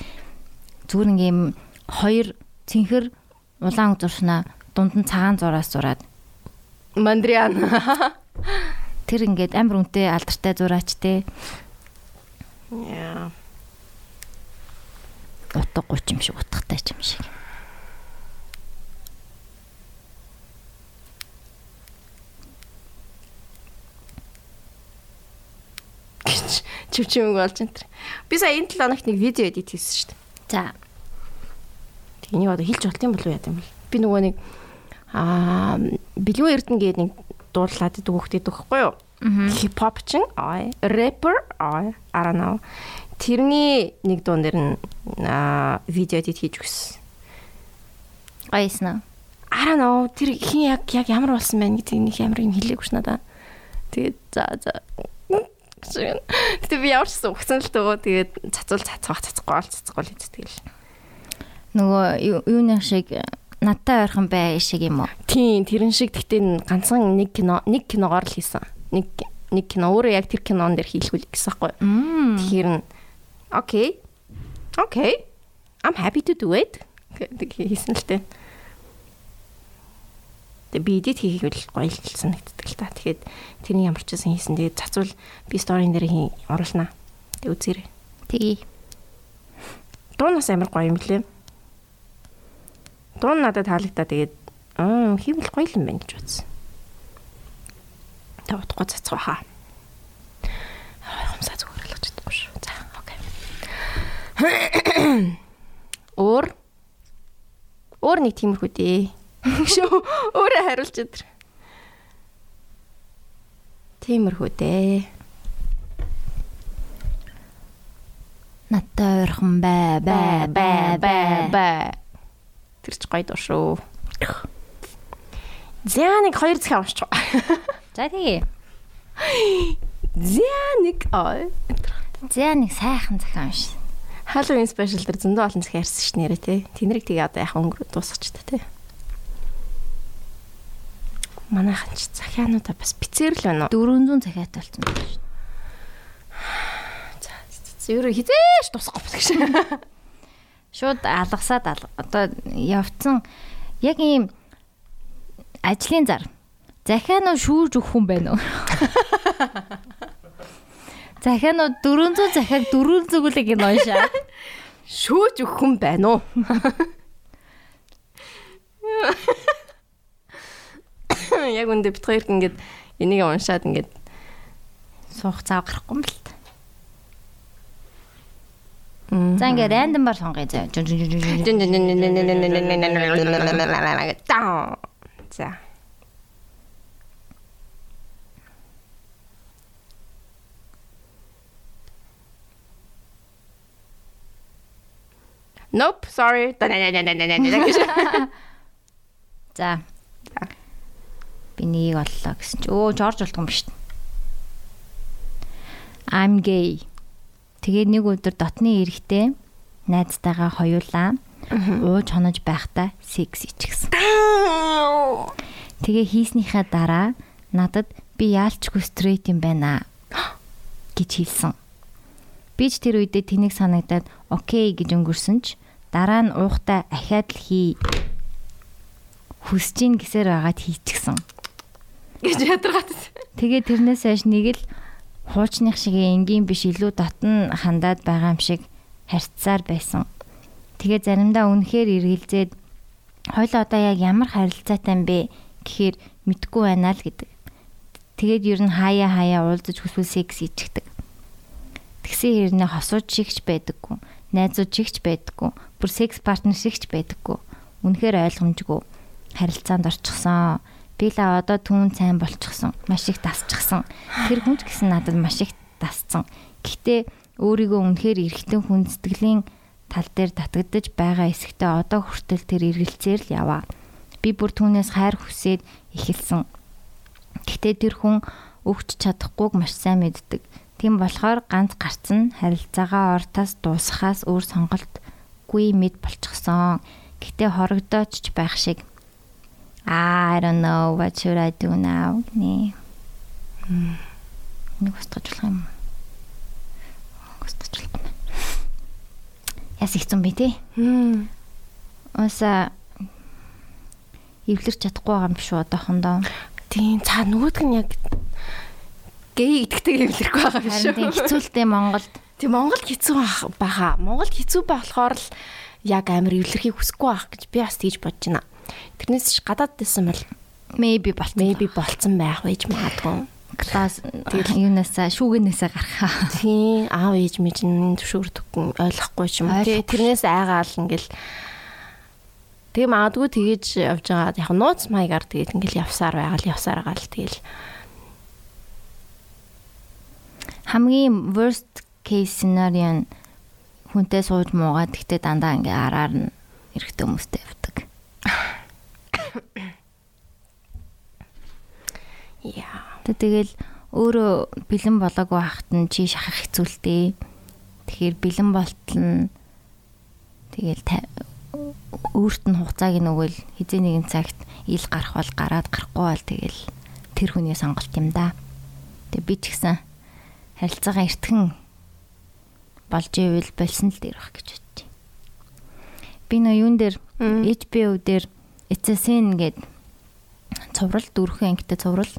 Зүгээр ингээм хоёр цэнхэр улаан зурснаа дунд нь цагаан зураас зураад Мандриан. тэр ингээд амар үнэтэй алдартай зураач тий. Яа. утга 30 юм шиг утгатай юм шиг. гэж чивчмэг болж энэ. Би сая энэ 7 хоногт нэг видео эдит хийсэн шүү дээ. За. Энийг одоо хэлж болт юм болов яа юм бол. Би нөгөө нэг аа Билүү Эрдэнэ гээд нэг дуурлаад идэг хөхтэй дөхөхгүй юу? Хипхоп чин аа рэпер аа I don't know. Тэрний нэг дуун дээр нь аа видео эдит хийж өгсөн. Don't know тэр хин яг яг ямар болсон байна гэдэг нэг ямар юм хэлээгүй ш надаа. Тэгээд за за Тэгээ би ямар ч гэсэн угсан л төгөө тэгээд цацуул цацгаах цацахгүй бол цацахгүй л тэгэл. Нөгөө юуны шиг надтай ойрхон бай шиг юм уу? Тийм, тэрэн шиг гэхдээ ганцхан нэг кино нэг киногоор л хийсэн. Нэг нэг кино өөрөө яг тэр кинон дээр хийлгүүл гэсэн байхгүй. Тэгэхээр нь окей. Окей. I'm happy to do it. гэдэг хийсэн л тээ. Тэгээ би эдит хийхийг л гоё л санагддаг л та. Тэгэхээр тэрний ямар ч байсан хийсэн. Тэгээд цацвал би сторийн дээр хий оруулнаа. Тэг үзээрэй. Тэгье. Дуунаас амар гоё юм лээ. Дуун надад таалагдаа тэгээд аа хийвэл гоё юм байна гэж бодсон. Та утгагүй цацгаа хаа. Хомсаа зүгээр л чадахгүй шүү. За, окей. Өөр Өөр нэг тиймэрхүү дээ. Шүү өөрөө хариулж өдр. Тиймэрхүү дээ. Надтай ойрхон бай бай бай бай бай. Тэр ч гоё дуу шүү. Нэг хоёр захиа уншчих. За. За нэг аа. Нэг сайхан захиа унш. Halloween special дээр зөндөө олон захиа ярьсан ш нэрэ тий. Тэнэрэг тэгээ одоо яхаа өнгөрөө дуусгач та тий. Манайхан ч захиануудаа бас бицээр л байна уу? 400 захиатай болсон байна шүү. За ерөө хизээш тусахгүй бас гэж. <laughs> Шууд алгасаад одоо явцсан яг ийм ажлын зар. Захиануу <laughs> <laughs> шүүж өгөх хүн байна уу? Захиануу 400 захиаг 400 зүгэлэг энэ уншаа. Шүүж өгөх хүн байна уу? Яг үндэ бит хоёрт ингээд энийг уншаад ингээд суух цаа гарахгүй юм л та. За ингээд рандомаар сонгоё заа. За. Nope, sorry. За. Би нэг оллоо гэсэн чи өө Жорж болтгоо юм шүү. I'm gay. Тэгээ нэг өдөр дотны эрэхтэй найзтайгаа хоёулаа ууж хонож байхдаа секс ичгсэн. Тэгээ хийснийхаа дараа надад би яалчгүй стрейт юм байна гэж хэлсэн. Би ч тэр үедээ тэнийг санагдаад окей гэж өнгөрсөн ч дараа нь уухтай ахаад л хий хүсэж ин гэсээр байгаад хийчихсэн. Гэж ядаргаад. Тэгээ тэрнээс хойш нэг л хуучных шиг энгийн биш илүү дотн хандаад байгаа юм шиг харьцаар байсан. Тэгээ заримдаа үнэхээр эргэлзээд хойлоо одоо яг ямар харилцаатай юм бэ гэхээр мэдгүй байна л гэдэг. Тэгээд ер нь хаяа хаяа уулзаж хүсвэл секс ичгдэг. Тэгсэн хэрнээ хосууч шигч байдаггүй. Найзууд шигч байдаггүй. Бүр секс партнер шигч байдаггүй. Үнэхээр ойлгомжгүй. Харилцаанд орчихсон би л одоо түүн сайн болчихсон. Маш их дасчихсан. Тэр хүнд гэсэн надад маш их дасцсан. Гэхдээ өөрийгөө үнэхээр эргэтэн хүн сэтгэлийн тал дээр татагдж байгаа эсэгтээ одоо хүртэл тэр эргэлцээр л яваа. Би бүр түүнээс хайр хүсээд эхэлсэн. Гэхдээ тэр хүн өгч чадахгүйг маш сайн мэддэг. Тийм болохоор ганц гарцсан харилцаагаа ортоос дуусахаас өөр сонголтгүй мэд болчихсон. Гэтэ хорогдооч байх шиг I don't know what should I do now гинэ. Нэг устгаж болох юм. Устгаж болох юм. Яс их зам би тий. Уса эвлэрч чадахгүй байгаа юм биш үү одоохондоо. Тийм цаа нөгөөдг нь яг гей гэдэгтэй эвлэрэхгүй байгаа биш Харин тийм үү? хэцүүлтэй Монголд Тэг Монгол хэцүү баха. Монгол хэцүү болохоор л яг амар эвлэрхийг хүсэхгүй байх гэж би бас тэгж бодож байна. Тэрнээс ч гадаад дэсэн бол maybe болт maybe болцсон байх байж магадгүй. класс юунасаа шүүгэнээсээ гарахаа. Тийм аав ээж мэж нь зөвшөөрдөг ойлгохгүй ч юм тэрнээс айгаал ингээл Тэгээ магадгүй тэгэж явж байгаа. Яг нууц маягаар тэгээд ингээл явсаар байгаал явсаар байгаа л тэгэл хамгийн worst case scenario нь хүнтэй сууж муугаад гэхдээ дандаа ингээ араар нь эрэхтэй хүмүүстэй явдаг. <laughs> яа. Тэ тэгэл өөрөө бэлэн болоогүй хахт нь чи шахах хэцүүлтэй. Тэгэхээр бэлэн болтол нь тэгэл өөрт нь хугацааг нөгөөл хизээ нэгэн цагт ил гарах бол гараад гарахгүй бол тэгэл тэр хүний сонголт юм да. Тэг би ч гэсэн харилцаагаа эртхэн болж ивэл болсон л дээр бах гэж бодчих. Би нөө юун дээр. HBO дээр эцэсэн гээд цуврал дөрвөн ангитай цуврал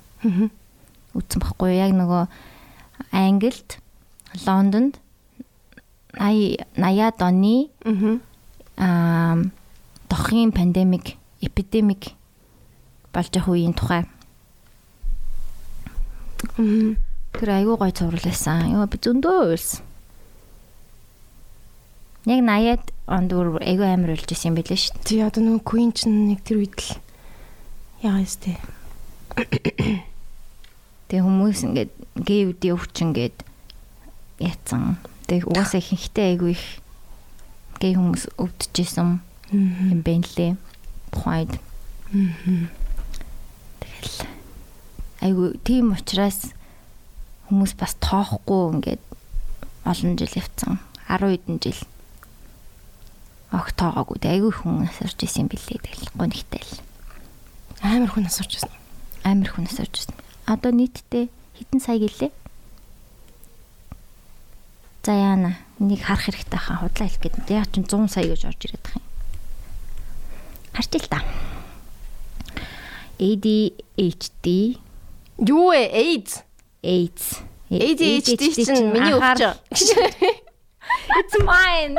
үтсэн баггүй яг нөгөө Англид Лондонд 80 80-аад оны Аа. дохын пандемик эпидемик болж явах үеийн тухай тэр айгүй гой цуврал байсан. Йоо би зөндөө уйлсан. Яг 80-аад онд бүр айгүй амар уйлж исэн юм билээ шүү дээ. Тий одоо нөгөө Queen ч нэг тэр үед л яа ёстэй. Тэгээ хүмүүс ингээд гей үди өвчин гээд яатсан. Тэгээ угаасаа ихэнхдээ айгүй их гей хүмүүс өвдөжсэн юм байна лээ. Тухайд. Тэгэл айгүй тийм учраас хүмүүс бас тоохгүй ингээд олон жил явцсан. 10 хэдэн жил. Ог тоогоогүй. Айгүй хүн асарч исэн билээ. Тэгэл гонхтой л. Амар хүн асууж байна. Амар хүн асарч исэн. Одоо нийтдээ хэдэн сая гэлээ? За яана. Энийг харах хэрэгтэй хаа худлаа хэлэх гээд. Яг ч 100 сая гэж орж ирээд байгаа юм. Харж ил та. ADHD Юу вэ? AIDS. AIDS. ADHD чинь миний өвч. <laughs> It's mine.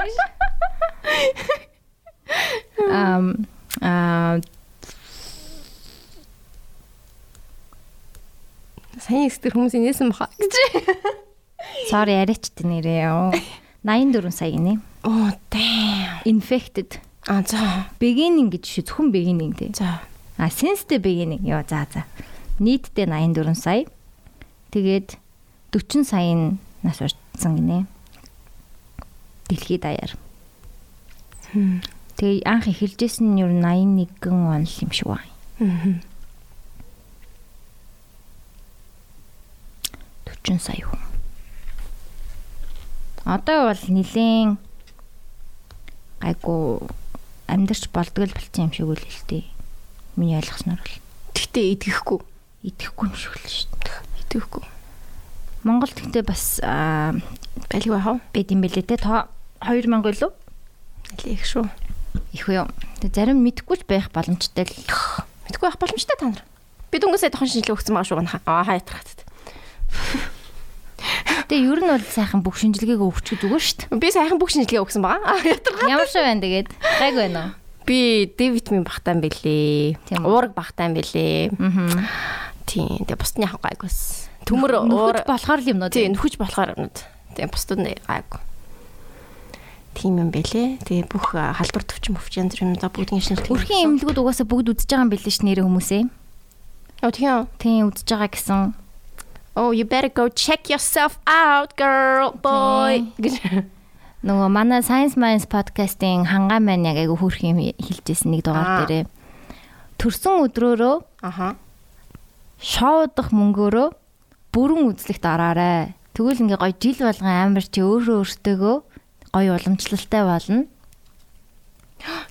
Um а Сайн экстер хүмүүс инээсэн баха. sorry арайч тэ нэрээ. Оо, 84 сая гинэ. Оо damn. Infected. А за. Beginning гэж шүү зөвхөн beginning тий. За. А since the beginning ёо за за. Нийтдээ 84 сая. Тэгээд 40 сая нас урдсан гинэ. Дэлхийд даяар. Тэгээ анх эхэлжсэн нь ер нь 81 он л юм шиг байна. Мгм. 40 сая хүн. Одоо бол нилийн гайгүй амьдарч болдгол болцсон юм шиг үл дээ. Миний ойлгосноор бол Тэгтээ идэхгүй. идэхгүй юм шиг л шүү дээ. Идэхгүй. Монгол гэхдээ бас Балиг байх уу? байд юм бэлээ те. Тоо 2000 илүү Аль их шүү. их үү. Зарим мэдхгүй л байх боломжтой л. Мэдгүй байх боломжтой та нар. Би дүнгээсээ тохон шинжилгээ өгсөн байгаа шүү гана. Аа хаятрахад. <laughs> Тэгээ ер нь бол сайхан бүх шинжилгээг өгч гэж үгүй шүү дээ. Би сайхан бүх шинжилгээ өгсөн байгаа. Аа ятрах. Ямар шиг байна тэгээд гайг байна уу? Би Д витамин багтаан бэлээ. Уураг багтаан бэлээ. Аа. Тийм. Тэгээ бусдын яг гайгүйс. Төмөр уур болохоор л юм нөө. Тийм нөхөж болохоор юмнууд. Тийм бусдад нь гайгүй. Тийм юм бэлээ. Тэгээ бүх халдвар төвчин мөвч янз бүрийн юмудаа бүгдийн шинжилгээ. Өрхийн эмнэлгүүд угаасаа бүгд үзэж байгаа юм билээ ш нэрээ хүмүүсээ. Оо тийм. Тийм үзэж байгаа гэсэн. Oh, you better go check yourself out, girl, boy. Нөгөө манай Science Minds podcast-ийн хангаа маань яг айгу хөрх юм хэлжсэн нэг Аа. дугаар дээрээ. Төрсөн өдрөөрөө Аха. шоудах мөнгөөрөө бүрэн үзлэгт ороорой. Тэгвэл ингээ гоё жил болгон амар чи өөрөө өөртөөгөө гоё уламжлалтай болно.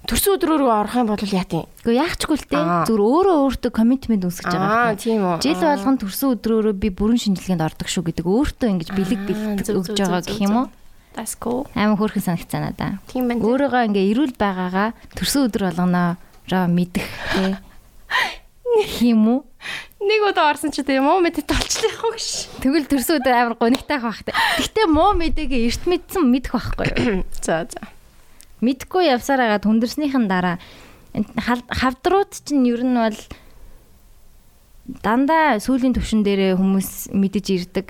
Төрсөн өдрөөр орох юм бол яа тийм. Гэхдээ яахчгүй л те зүр өөрөө өөртөө коммитмент үүсгэж байгаа. Аа, тийм үү. Жил болгон төрсөн өдрөөрөө би бүрэн шинжилгээнд ордог шүү гэдэг өөртөө ингэж бэлэг бэлэг өгж байгаа гэх юм уу? That's cool. Амар хөөрхөн санагцсан надаа. Тийм байна. Өөрийгөө ингээ эрүүл байгаагаа төрсөн өдөр болгоноороо мэдэх те. <laughs> юм уу? Нэг удаа орсон чи тэгээ муу мэдээ толчлах уу ш. Тэгвэл төрсөн өдөр амар гонигтай байх бахтай. Гэтэ муу мэдээг эрт мэдсэн мэдэх байхгүй юу? <coughs> За за. Мэдхгүй явсаар агаад хүндэрснийхэн дараа хавдрууд чинь ер нь бол дандаа сүүлийн төвшин дээрээ хүмүүс мэдэж ирдэг.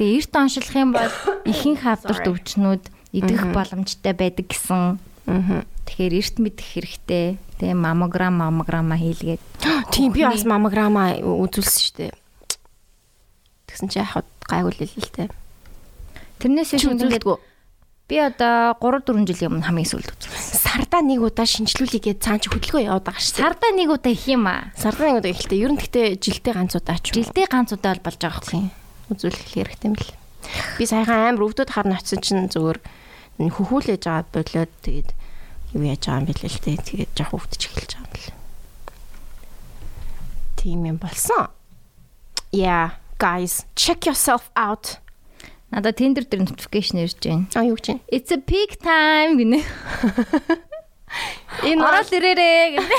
Тэгээ эрт оншилх юм бол ихэнх хавдарт <coughs> өвчнүүд идэх боломжтой байдаг гэсэн. Аа. Тэгэхээр эрт мэдэх хэрэгтэй. Тэгээ мамограм мамограма хийлгээд. <gasps> Тийм би бас мамограма үзүүлсэн шүү дээ. Тэгсэн чи яхад гайгүй л л тээ. Тэрнээс ингээд үзүүлдэггүй. би одоо 3 4 жилийн өмнө хамгийн сүүлд үзсэн. Сардаа нэг удаа шинжлүүлээгээд цаан чи хөдөлгөөн яваад байгаа шүү. Сардаа нэг удаа их юм аа. Сардаа нэг удаа ихтэй. Ер нь гэхдээ жилдээ ганц удаа ч юм. Жилдээ ганц удаа бол болж байгаа байхгүй. үзүүлэх хэрэгтэй юм л. Би саяхан амар өвдөд харна очсон чинь зүгээр хөхүүлээж байгаа болоод тэгээд юу яаж байгаа юм бэлээ л дээ. Тэгээд жоох өвдөж эхэлж байгаа юм л. Тийм юм болсон. Yeah, guys, check yourself out. Надад Tinder дээр notification ирж байна. А юу гэж юм? It's a peak time гинэ. Энэ Ороод ирээрээ гинэ.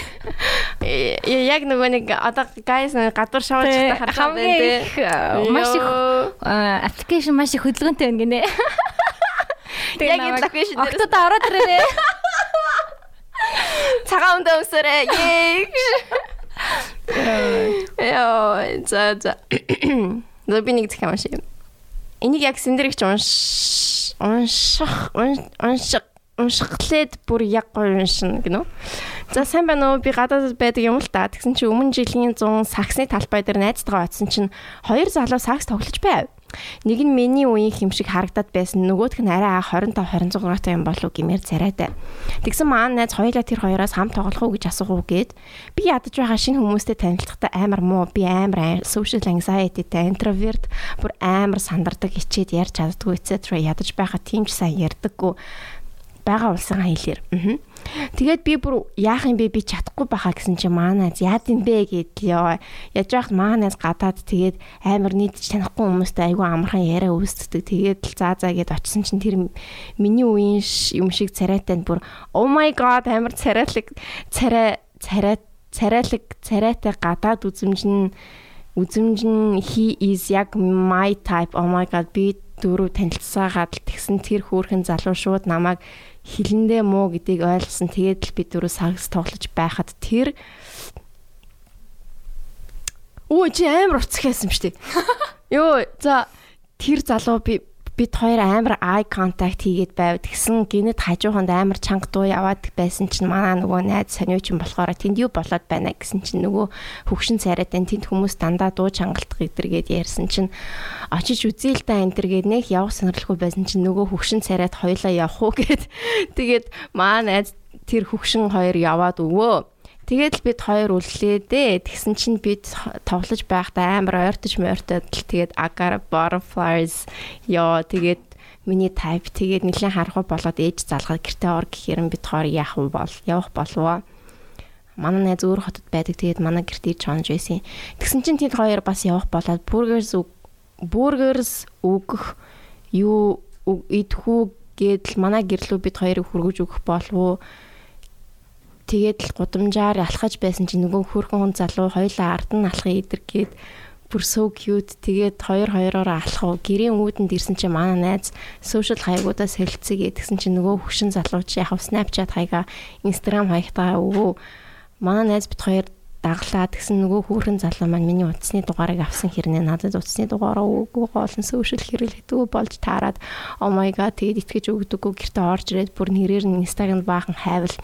Яг нөгөө нэг одоо guys гадуур шоуж та харах хамгийн их э, маш их э, аппликейшн маш их хөдөлгөөнтэй байна гинэ. <laughs> Яг энэ location дээр Октод ороод ирээрээ. <laughs> цагаан өндөө өмсөрөө. Yay. Яа, за за. Нөө би нэг захиа уншия. Энийг яг синдэрэгч унш унших унш- унших уншихлээд бүр яг гоё уншина гинөө. За сайн байна уу? Би гадаадд байдаг юм л та. Тэгсэн чи өмнө жилийн 100 саксны талбай дээр найзтайгаа очсон чинь хоёр залуу сакс тоглож байв. Нэг нь миний үеийн хэм шиг харагдаад байсан. Нөгөөх нь арай 25 26 градустай юм болов гэмээр царайтай. Тэгсэн маань найз хоёулаа тэр хоёроос хам тоглох уу гэж асуух уу гээд би ядаж байгаа шинэ хүмүүстэй танилцахдаа амар муу. Би амар social anxiety-тэй introvert бүр амар сандардаг хичээд ярьж чаддгүй etc. ядаж байгаа тийм ч сайн ярьдаггүй байгаа улсын хэлээр. Аа. Тэгээд би бүр яах юм бэ? Би чадахгүй байхаа гэсэн чи маанаас яад юм бэ гэдээ яж байхад маанаас гадаад тэгээд амар нийтж танихгүй хүмүүстэй айгүй амархан яриа үүсдэг. Тэгээд л заа заа гэд очисон чинь тэр миний үеийн юм шиг царайтай бүр oh my god амар царайлаг царай царай царайлаг царайтай гадаад үзэмж нь үзэмж нь he is яг my type. Oh my god би дөрөв танилцсаагаад тэгсэн тэр хөөрхөн залуу шууд намайг хилэндээ муу гэдгийг ойлгосон. Тэгээд л би дөрөв сагс тоглож байхад тэр Оо чи амар уцхээсэн шүү дээ. Йоо за тэр залуу би бид хоёр амар eye contact хийгээд байв. Тэгсэн гинэд хажууханд амар чанга дуу яваад байсан чинь манай нөгөө найз сониуч юм болохоор тэнд юу болоод байна гэсэн чинь нөгөө хөвгшин царайтай тэнд хүмүүс дандаа дуу чангалдах гэдэргээд ярьсан чинь очиж үзээ л да энэ төргээд нэг явах сонирхолгүй байсан чинь нөгөө хөвгшин царайд хоёлаа явах уу гэд <laughs> тэгээд манай найз тэр хөвгшин хоёр яваад өвөө Тэгээд л бид хоёр үллээ дээ. Тэгсэн чинь бид тоглож байхдаа амар ойртож мойртоод л тэгээд agar butterflies. Ёо тэгээд миний type тэгээд нэлээд харахгүй болоод ээж залгаад гэртээ ор гэхээр бид хоёр яах вэ бол? Явах болов манай найз өөр хотод байдаг. Тэгээд манай гэрт иж чонж байсан. Тэгсэн чинь тэд хоёр бас явах болоод burgers burgers өгөх юу идэхүү гэдэл манай гэрлүү бид хоёрыг хүргэж өгөх болов уу Тэгээд л гудамжаар алхаж байсан чинь нөгөө хөөрхөн хүн залуу хоёлаа ард нь алхах идэргээд бүр so cute. Тэгээд хоёр хоёроор алхав гэрийн үүдэнд ирсэн чинь манай найз social хаягуудаас хэлцээгээ тэгсэн чинь нөгөө хөшин залуу чи яг Snapchat хаяга Instagram хаягтаа өвөө манай найз бит хоёр даглаа. Тэгсэн нөгөө хөөрхөн залуу маань миний утасны дугаарыг авсан хэрнээ. Надад утасны дугаараа өгөөгүй олон social хэрэглэдэггүй болж таарад oh my god тэгээд итгэж өгдөггүй. Гэртээ орж ирээд бүр нэрээр нь Instagram баахан хайвал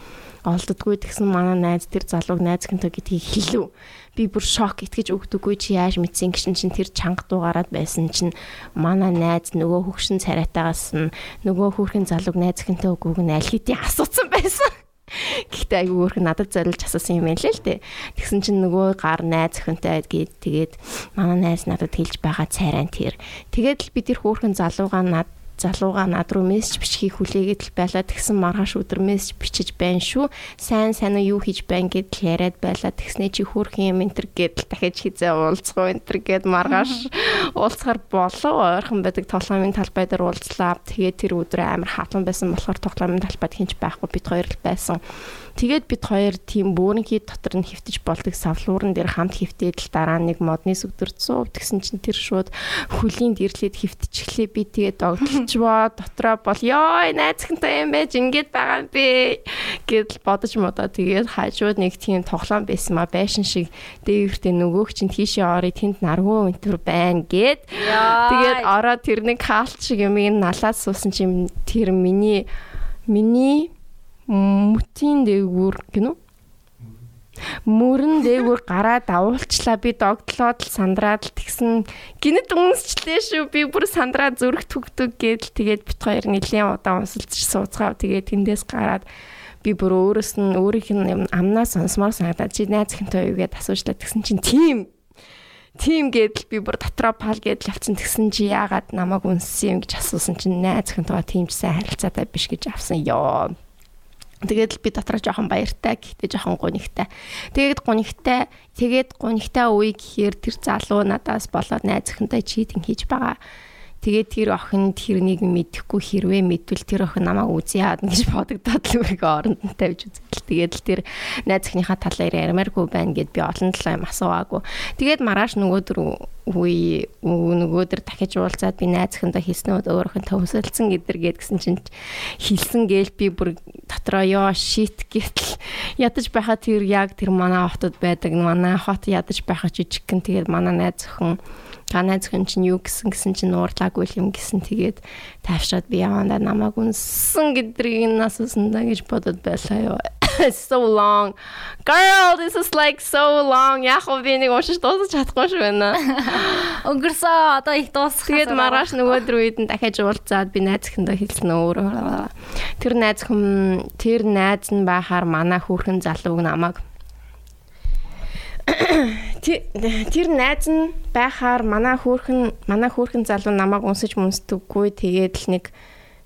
олддгүй тэгсэн манай найз тэр залууг найз гэнтэй гэдгийг хэлв. Би бүр шок итгэж өгдөггүй чи яаж мэдсэн гişin чин тэр чанга дуугараад байсан чинь манай найз нөгөө хөгшин царайтаагаас нь нөгөө хүүхэн залууг найз гэнтэй өгөөг нь аль хэдийн асуусан байсан. <laughs> Гэхдээ айгүй өөрх нь надад зориулж асуусан юм байл л дээ. Тэгсэн чинь нөгөө гар найз өхөнтэй гээд тэгээд манай найз надад хэлж байгаа царайн тэр. Тэгээд л би тэр хөөрхөн залуугаа над залууга над руу мессеж бичхийг хүлээгээд л байлаа тэгсэн маргааш өдөр мессеж бичиж байна шүү. Сайн сайн юу хийж байна гэдэл яриад байлаа. Тэгснээ чи хөөрхөн юм энтер гэдэл дахиж хизээ уулзах уу энтер гэд маргааш уулзахаар болов ойрхон байдаг тоглоомын талбай дээр уулзлаа. Тэгээд тэр өдөр амар хатан байсан болохоор тоглоомын талбайд хинч байхгүй бид хоёр л байсан. Тэгээд бид хоёр тийм бөөрөнхий дотор нь хөвтөж болдог савлууран дээр хамт хөвтээд л дараа нэг модны сүгдэр цуув тэгсэн чинь тэр шууд хөлийн дэрлээд хөвтчихлээ би. Тэгээд догтлчваа <laughs> дотроо бол ёо найзхантай юм байж ингээд байгаа юм бэ? гэдэл бодож модоо. Тэгээд хажууд нэг тийм тоглоом байсан ма. Байшин шиг дээвэртэй нөгөөх чинь тийшээ орё тэнд наргуу өнтөр байна гэд. Тэгээд ороод тэр нэг хаалт шиг юм ин налаад суусан чинь тэр миний миний мөтийн дээгүүр гинү мөрөн дээгүүр гараад авуулчлаа би догтлоод л сандраад л тэгсэн. Гинэт үнсчлээ шүү. Би бүр сандраа зүрх түгтүг гэдэл тэгээд бит хоёр нэлийн удаан унсалж сууцгаа тэгээд тэндээс гараад би бүр өөрөөс нь өөрийнх нь амнаа сонсмоор санагдаад чи найз хинтэй юу гэдээ асуучлаа? тэгсэн чинь тийм тийм гэдэл би бүр дотроо пал гэдэл явцсан тэгсэн чи яагаад намайг үнссэн юм гэж асуусан чинь найз хинтэйгээ тийм ч сайн харилцаатай биш гэж авсан. Ёо Тэгээд би дотроо жоохон баяртай гэхдээ жоохон гунигтай. Тэгээд гунигтай тэгээд гунигтай үе гэхээр тэр залуу надаас болоод найз охинтой читинг хийж байгаа. Тэгээд тэр охин тэрнийг мэдэхгүй хэрвээ мэдвэл тэр охин намайг үзье яад гэж бодогдоод л өөрийгөө оронд нь тавьж үзэл. Тэгээд л тэр найз охиныхаа талаар ярмааргүй байна гэд би олон талаа юм асууаагүй. Тэгээд маргааш нөгөөдөр үе нөгөөдөр дахиж уулзаад би найз охиндоо хэлснүүд өөр охинтой хөсөлдсөн гэдэр гээд гисэн чинь хэлсэн гээл би бүр дотроо ёо шит гэтэл ядаж байхад тэр яг тэр манай хотод байдаг манай хот ядаж байхад жижигхэн тэгээд манай найз охин танай зөвхөн чинь юу гэсэн гэсэн чинь уурлаагүй юм гэсэн тэгээд тайвшраад би явандаа намайг үнсэн гэдрийг нас усандаа гэж бодод байлаа ёо <laughs> so long. Girl this is like so long. Яг уу би нэг уушиж дуусах чадахгүй шүү байна. <laughs> Өнгөрсөө одоо их дуусах тэгээд маргааш нөгөөдөр үед нь дахиад уулзаад би найз охиндоо хэлсэн өөрөө тэр найз хүм тэр найз нь байхаар манай хүүхэн залууг намайг тэр найз нь байхаар манай хөөхөн манай хөөхөн залуу намайг унсаж мүнсдэггүй тэгээд л нэг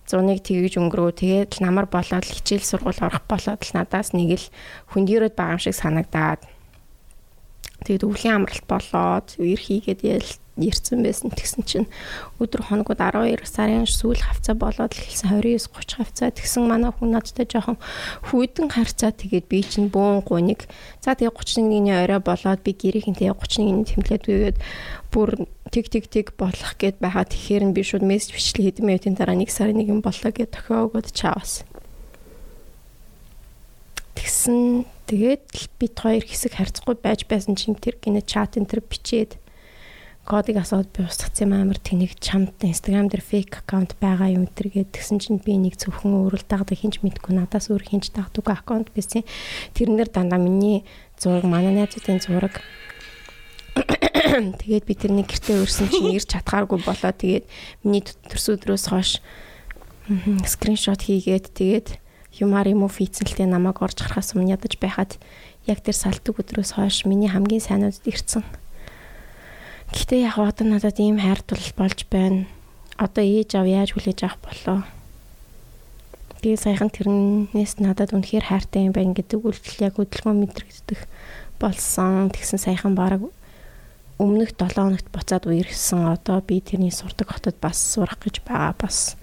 зуныг тгийж өнгөрөө тэгээд л намар болоод хичээл сургууль орох болоод л надаас нэг л хөндөрөөд байгаа юм шиг санагдаад тэгээд өвлийн амралт болоод үер хийгээд ирсэн байсан. Тэгсэн чинь өдөр хоногуд 12 сарын сүүл хавцаа болоод л хэлсэн 29 30 хавцаа. Тэгсэн манай хүн надтай жоохон хүйтэн харцаа тэгээд би чинь бөөн гуник. За тэгээд 31-ний орой болоод би гэрийнхэнтэй 31-ний тэмдэглээд үгээд бүр тэг тэг тэг болох гэд байгаа. Тэгэхээр нь би шууд мессеж бичлээ хэдэн минутын дараа 1 сарын 1 боллоо гэд тохиогоод чаавас. Тэгсэн. Тэгээд л бит хоёр хэсэг харьцахгүй байж байсан чинь тэр гинэ чат энэ төр бичээд кодыг асууад би устгацсан амар тэнэг чамд Instagram дээр фейк аккаунт байгаа юм тэр гээд тэгсэн чинь би нэг зөвхөн өөрөл дагдаг хинч мэдгүй надаас өөр хинч дагдаг аккаунт байсан. Тэрнэр дандаа миний зураг манай найзуудын зураг. <coughs> Тэгээд би тэрний гэртээ өрсөн чинь ирж чадхааргүй болоо. Тэгээд миний төрс өдрөөс хойш скриншот хийгээд тэгээд юмар юм уу фицэлтэй намайг орж гарахаас өмнө ядаж байхад яг тэр салтуг өдрөөс хойш миний хамгийн сайнуудад ирсэн. Гэхдээ яг одоо надад ийм хайртул болж байна. Одоо ээж аав яаж хүлээж авах болоо. Би саяхан тэрнээс надад үнэхээр хайртай юм байна гэдэг үйлдэл яг хөдөлгөөн мэдрэгддэг болсон. Тэгсэн саяхан баг өмнөх 7 хоногт буцаад үерхсэн. Одоо би тэрний сурдаг хотод бас сурах гэж байгаа. Бас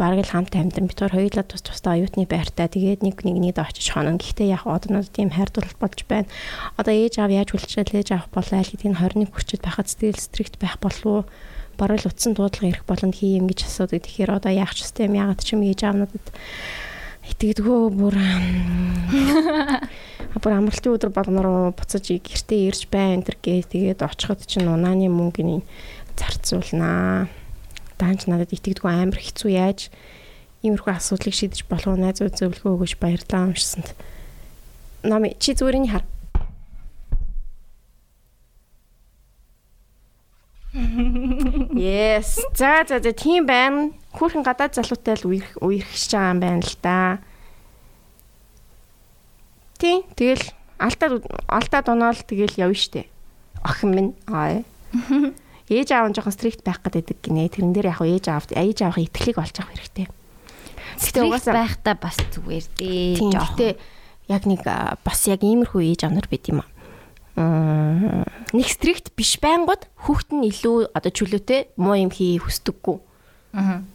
бараг л хамт амьдан битгаар хоёулаа тус тустай оюутны байртай тэгээд нэг нэгнийд очиж хонон. Гэхдээ яг одоо надад тийм хайрдуулалт болж байна. Одоо ээж аав яаж хүлчээл ээж авах болоо аль гэдгийг 21 хүрчэд байхад сэтгэл стрикт байх болов уу? Бараг л утсан дуудлага ирэх болно хий юм гэж асуудаг. Тэгэхээр одоо яах ч юм ягаад ч юм ээж аав надад итгэдэггүй бүр бүр амралтын өдөр болгоноор буцаж гэртээ ирж бай энэ төр гээ тэгээд очиход чинь унааны мөнгөний зарцуулнаа даанч надад итгэдэггүй амар хэцүү яаж иймэрхүү асуудлыг шийдэж болох уу найзууд зөвлөгөө өгөөж баярлалаа уншсанд. Нами чи зүрийн хар. Yes. За за за тийм байна. Хүүхэн гадаад залуутай л үерх үерхэж байгаа юм байна л да. Тийм. Тэгэл алтаа алтаа дунаал тэгэл явна штэ. Охин минь. Аа ээж аав нь жоохон стрикт байх гэдэг гинэ. Тэрэн дээр яг ээж аав ээж аавын итгэлийг олж авах хэрэгтэй. Гэтэ угаасаа байхдаа бас зүгээр дээ. Жоохон. Яг нэг бас яг иймэрхүү ээж аав нар бид юм аа. Нэг стрикт биш байнгут хүүхэд нь илүү одоо чөлөөтэй муу юм хий хүсдэггүй. Аа.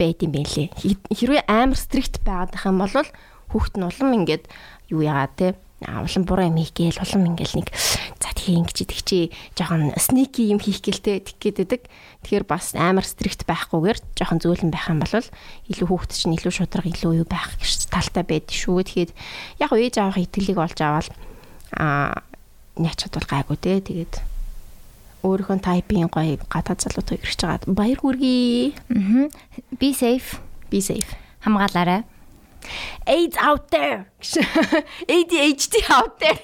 Байт юм байлээ. Хэрвээ амар стрикт байгаад байх юм бол хүүхэд нь улам ингээд юу яагаад те улам буруу юм хийгээл улам ингээл нэг за тэгээ ингэж идэх чи жоохон сники юм хийх гэлтэй тэх гээд байдаг. Тэгэхээр бас амар стрикт байхгүйгээр жоохон зөөлөн байх юм бол илүү хүүхэд чинь илүү шударга илүү юу байх гэж талтай байд шүү. Тэгэхээр яг ээж авах итгэлийг олж аваад а няч чадвал гайгүй те тэгээд өөрийнхөө тайпын гоё гадаад ирж байгаа. Баяр хүргэе. Аа. Be safe. Be safe. Хамгаалаарай. AIDS out there. ADHD out there.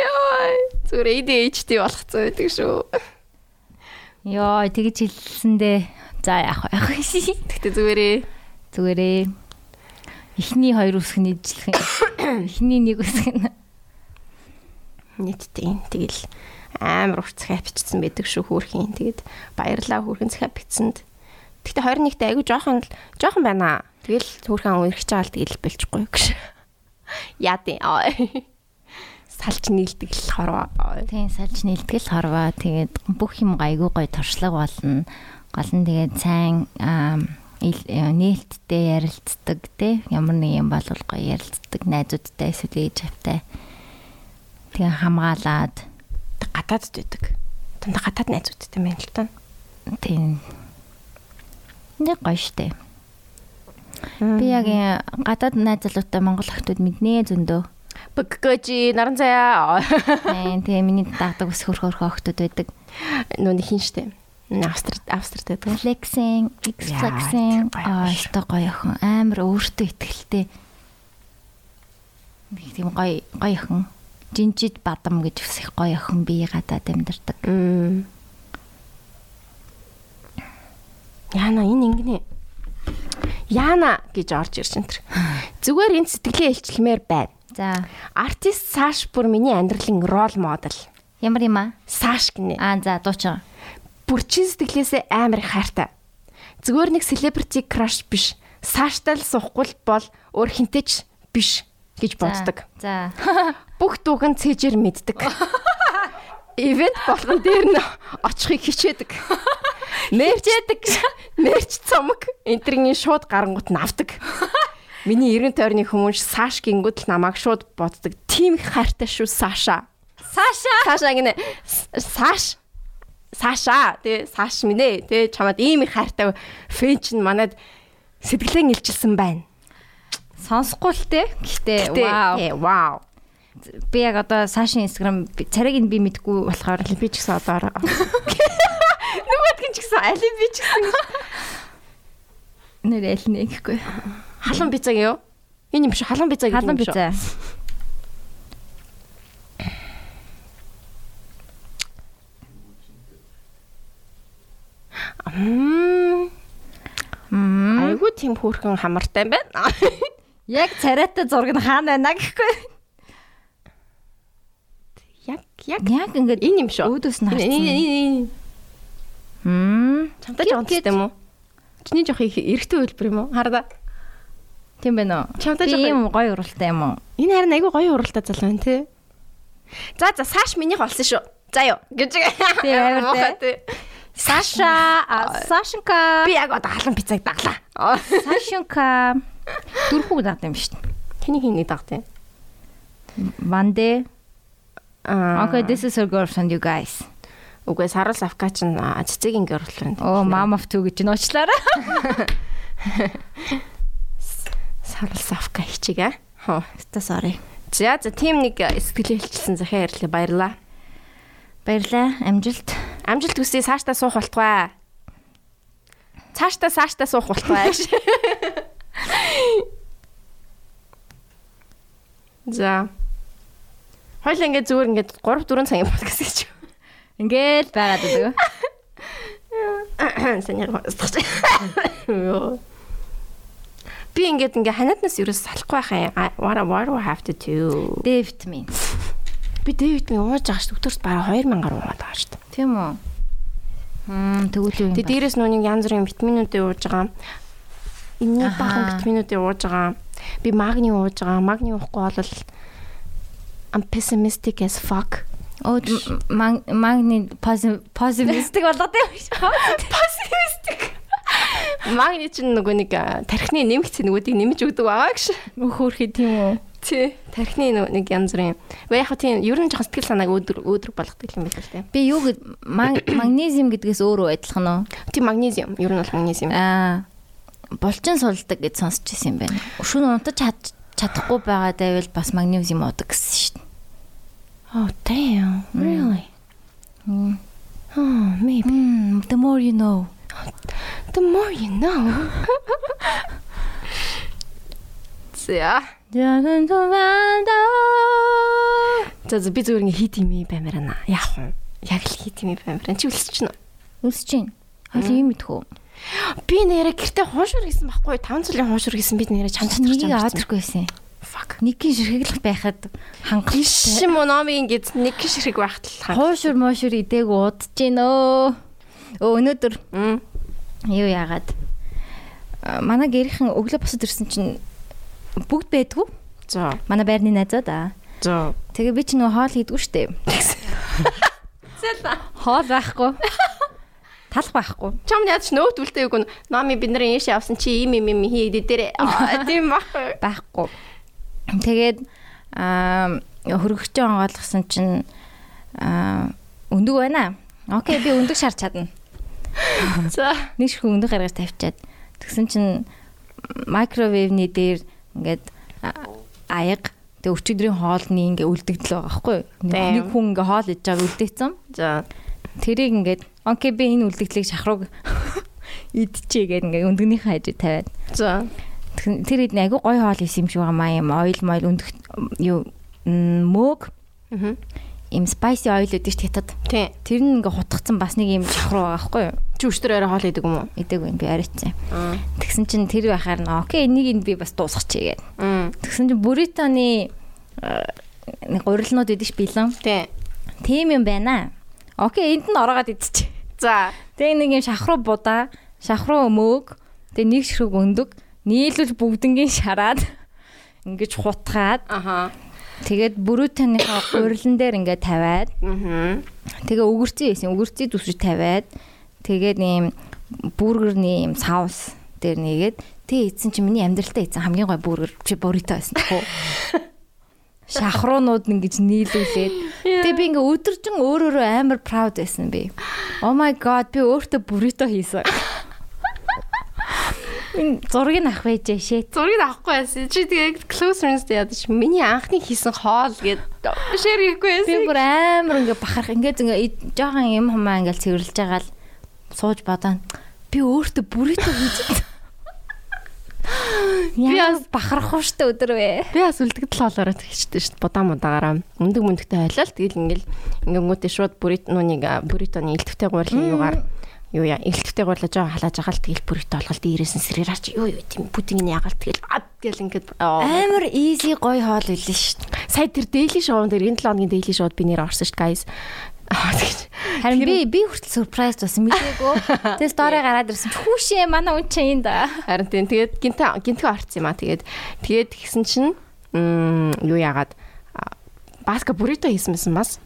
Яа, зүгээр ADHD болгоцсон байдаг шүү. Йоо, тэгж хэлсэндээ за яах вэ? Гэтэ зүгээрээ Зүгээрээ эхний хоёр үсэг нь ижлэх юм. Эхний нэг үсэг нь нийтдээ тэгэл амар урт захиа бичсэн байдаг шүү хөөрхийн. Тэгээд баярлаа хөөрхөн захиа бичсэнд. Гэтэ 21-т айгүй жоохон жоохон байна. Тэгэл хөөрхөн үерхэж байгаа л тэгэл бэлчихгүй гэж. <laughs> Яа <laughs> тий. Салж нийлдэг л хорвоо. тийм салж нийлдэг л хорвоо. Тэгээд бүх юм айгүй гой туршлага болно. Гол нь тэгээд сайн э, нээлттэй ярилцдаг те ямар нэг юм бол гоё ярилцдаг найзуудтай эсвэл ээж автай тэгээ хамгаалаад гадаадд байдаг. Танд гадаад найзуудтай байна л та. тийм нэг гоё штэ би яг гадаад найз залуутай монгол охтууд мэднэ зөндөө Бэггөжи наран заяа. тийм <laughs> тэгээ миний дагдаг ус хөрх хөрх охтууд байдаг Нүг хин штэ. Австрид австрид байдаг. flexing flexing аа өстой гоё охин амар өөртөө ихтэй нэг тийм гоё гоё охин жинжид бадам гэж үсэх гоё охин би гадаад амьдардаг. Яна энэ ингэнэ. Яна гэж орж ирж энэ. Зүгээр энэ сэтгэлээ илчлэмээр байна. за Артист Саш бүр миний амьдралын рол модел. ямар юм аа Саш гинэ. аа за дуучин Бүр чин сэтгэлээсээ амар их хайртай. Зүгээр нэг селебрити краш биш. Саштай л суухгүй л бол өөр хинтэч биш гэж боддог. за <laughs> Бүх дууг нь цээжээр мэддэг. <laughs> Ивент болгон дээр нь очихыг хичээдэг. <laughs> Мэрчээдэг. Мэрч <laughs> цомог энтрийн шууд гарангууд навдаг. <laughs> Миний 90 тойрны хүмүүс Саш гингүүд л намайг шууд боддог. Тим их хайртай шүү Саша. саша Саша гинэ. Саш. Саша тий Саш минь ээ тий чамд ийм их хайртай фэн чинь манад сэтгэлэн илчилсэн байна. сонсохгүй л те гэхдээ вау ээ, вау. би яг одоо сашийн би- царайг нь би мэдгүй болохоор Би ч гэсэн одоо <laughs> Нөгөөдгөн ч гэсэн али би ч гэсэн нэр аль нэг гэхгүй Халуун бицаг юу? Энэ юм биш халуун бицаг гэдэг халуун юм биш Мм. Мм. Айгуу тийм хөөрхөн хамартай юм байна. <laughs> яг царайтай зураг нь хаана байна гэхгүй Яг яг яг ингээд энэ юм шүү. өөдөөс нь харсан Мм. чамтай жоохон төстэй юм уу? Чиний жоох их эрэгтэй хэлбэр юм уу? Хараа. тийм байна уу Чамтай жоохон ийм гоё уралтай юм уу энэ харин айгуу гоё уралдаа залуу байна те. За за Саш минийх болсон шүү. За юу гэж. <laughs> Тий, амар тий. Саша а, Сашенька Би яг одоо халуун бицаг даглаа. <laughs> Сашенька дөрхүү дагд юм шүү дээ Тэний хийний даг те. Ванде. Okay this is her girlfriend you guys Үгүй сарал авка чинь цэцэгийн girlfriend. Oh mom of two гэж нуучлаарай <laughs> Сарал авка хичиг аа. Хоо. Өстө sorry За за тийм нэг сэтгэлээ хэлчихсэн захиа ярьлаа баярлаа. Баярлаа амжилт Амжилт хүсье цаашдаа суух болтугай. Цаашдаа цаашдаа суух болтугай. <laughs> За. Хойл ингээд зүгээр ингээд 3 4 цагийн подкаст гэж. Ингээл байгаад байдаг <coughs> устгах. Йоо. Би ингээд ингээ ханиаднаас ерөөс салахгүй байхаа. What what do I have to do? D витамин Би D витамин ууж байгаа шүү. Өдөрт бараг 2000 гаруй уугаад байгаа шүү. тийм үү Мм тэгвэл юу юм Тэгээ бэ? дээрээс нүг янз бүрийн витаминуудыг ууж байгаа. Аха. бахан витаминуудыг ууж байгаа. Би магний ууж байгаа. Магний уухгүй бол I'm pessimistic as fuck. Оо магни позитивистик болоод юм шиг Pessimistic. Магний чинь нөгөө нэг тархины нэмэгц нөгөөдийг нэмж өгдөг байгаа гэж. Хөөхөөрхий тийм үү? Тий. Тархины нэг янз бүрийн. Вэ яг тийм ер нь жоохон сэтгэл санааг өөдрөг өөдрөг болгодог юм байна л тий. Би юу гэд маг- магнезиум гэдгээс өөрөө адилхан уу? Тийм магнезиум. Ер нь бол магнезиум. Аа булчин сулдаг гэж сонсч ирсэн юм байна. Шүн унтаж чад чадахгүй байгаа дайвал бас магнезиум уудаг гэсэн шүү дээ. Oh damn. Really? Oh, maybe. Hmm, the more you know. The more you know. За. Жахан туванда. За за, би зүгээр ингээ хит юм баймаар байна. Яг уу. Яг л хит юм баймаар. байна. Чи үлсэж чинь. Үсэж чинь. Хоол юм мэдхүү. Би нэрэ гэртээ хуушур хийсэн байхгүй 5 жилийн хуушур хийсэн бид нэрэ чамд татчих аадахгүй байсан. Fuck. Нэггийн ширхэглэх байхад хангалттай. Шим мономын гэж нэг ширхэг байхад л хаа. Хуушур моошур идээг удаж гин өө. Өө өнөөдөр юу яагаад манай гэрийнхэн өглөө босод ирсэн чинь бүгд байдгүй. За. Манай байрны найзаа да. За. Тэгээ би ч нөгөө хоол хийдгүү штэ. Хоол байхгүй. Талх байхгүй. Чам яаж үлдээгүй гүн. Номи бид нарын ийш явсан чи им им им хийдэ дээрээ. <laughs> Аа, Тийм байхгүй. Байхгүй. Тэгээд аа хөргөчөө онгойлгосон чинь аа өндөг байна. Окей би өндөг шарч чадна. <laughs> За. Нэг ширхэг өндөг гаргаж тавьчаад тэгсэн чинь микровейвний дээр ингээд а- аяга тэг өчигдрийн хоолны ингээ үлдэгдэл байгаа байхгүй юу? Нэг хүн ингээ хоол иж байгаа үлдээсэн. За. Тэрийг ингээд окей би энэ үлдэгдлийг шахрууг <laughs> идчихээ гэдэг ингээ өндөгнийхөө хажуу тавиад За. Тэр хэд айгу гой хоол исэн юм шиг байгаа маа юм ойл мойл өндөх юу м, мөг Мгм. им спайси ойл үүдэж хятад Тий. тэр нь ингээ хутгцсан бас нэг юм шахруу байгаа байхгүй юу Чи өчтөр орой хоол идэг юм уу? идэг юм би арайцсан Аа. тэгсэн чинь тэр байхаар нь окей энийг нь би бас дуусгачихъя гэдэг Мм. тэгсэн чинь буритоны нэг гурилнууд идэш билэн Тий. тийм юм байна окей энд нь ороод идчих За. тэг нэг юм шахруу будаа шахруу мөг тэг нэг ширхэг өндөг нийлүүл бүгднгийн шараад ингэж хутгаад Аха. Тэгээд бүрүүтэнийхээ гурилан дээр ингээд тавиад Мгм. тэгээ өгөрцөө байсан. Өгөрцөө зүсэж тавиад тэгээд ийм бургерний ийм саус дээр нэгээд тэг ийдсэн чи миний амьдралтаа ийдсэн хамгийн гой бургер чи бурито байсан тхөө. <laughs> Шахруунууд ингэж нийлүүлээд тэг би ингээ өдөржин өөрөөрөө амар proud байсан би. Oh my god би өөртөө бурито хийсэн. <laughs> Энэ зургийг авах байжээ шээ. Зургийг авахгүй байсан. Чи тэгээ close friends дээр ядаж миний анхны хийсэн хоол гэд share хийхгүй Би байсан. бүр амар ингээ бахарх ингээ ингээ ид- жоохон юм хамаа ингээ цэвэрлж байгаа л сууж бодоо. Би өөртөө бүрийтэй хийж. <laughs> Би бас бахарх уу штэ өдөр вэ. Би бас үлдэгдэл хоолоороо шүү дээ. Будаа мудаагаараа өндөг мөндөгтэй хойлол тэгэл ингээл ингэнгүүтээ шууд бүрит нүунийг бүритоны илтвтэй гурлын юугаар юу яа илтвтэй гурлаа жоо халааж байгаа л тэгэл бүрит олгол дээрээс нь сэрээраач юу юу тийм пудингийн ягаал тэгэл ад гэл ингээд аа. Амар easy гоё хоол илэн штэ. сая тэр daily show дээр энэ 7 хоногийн daily show-д би нэр орсон дээ guys. <laughs> Аа. Харин би би хүртэл surprise болсон мэдээгүй. <laughs> Тэгээ story гараад ирсэн. Хүүшээ манай үн чинь энэ да. Харин тийм тэгээд гинтэ гинтгэ орцсон юм а тэгээд тэгээд тэгсэн чинь юу яагаад баска бурито хийсэн байсан бас.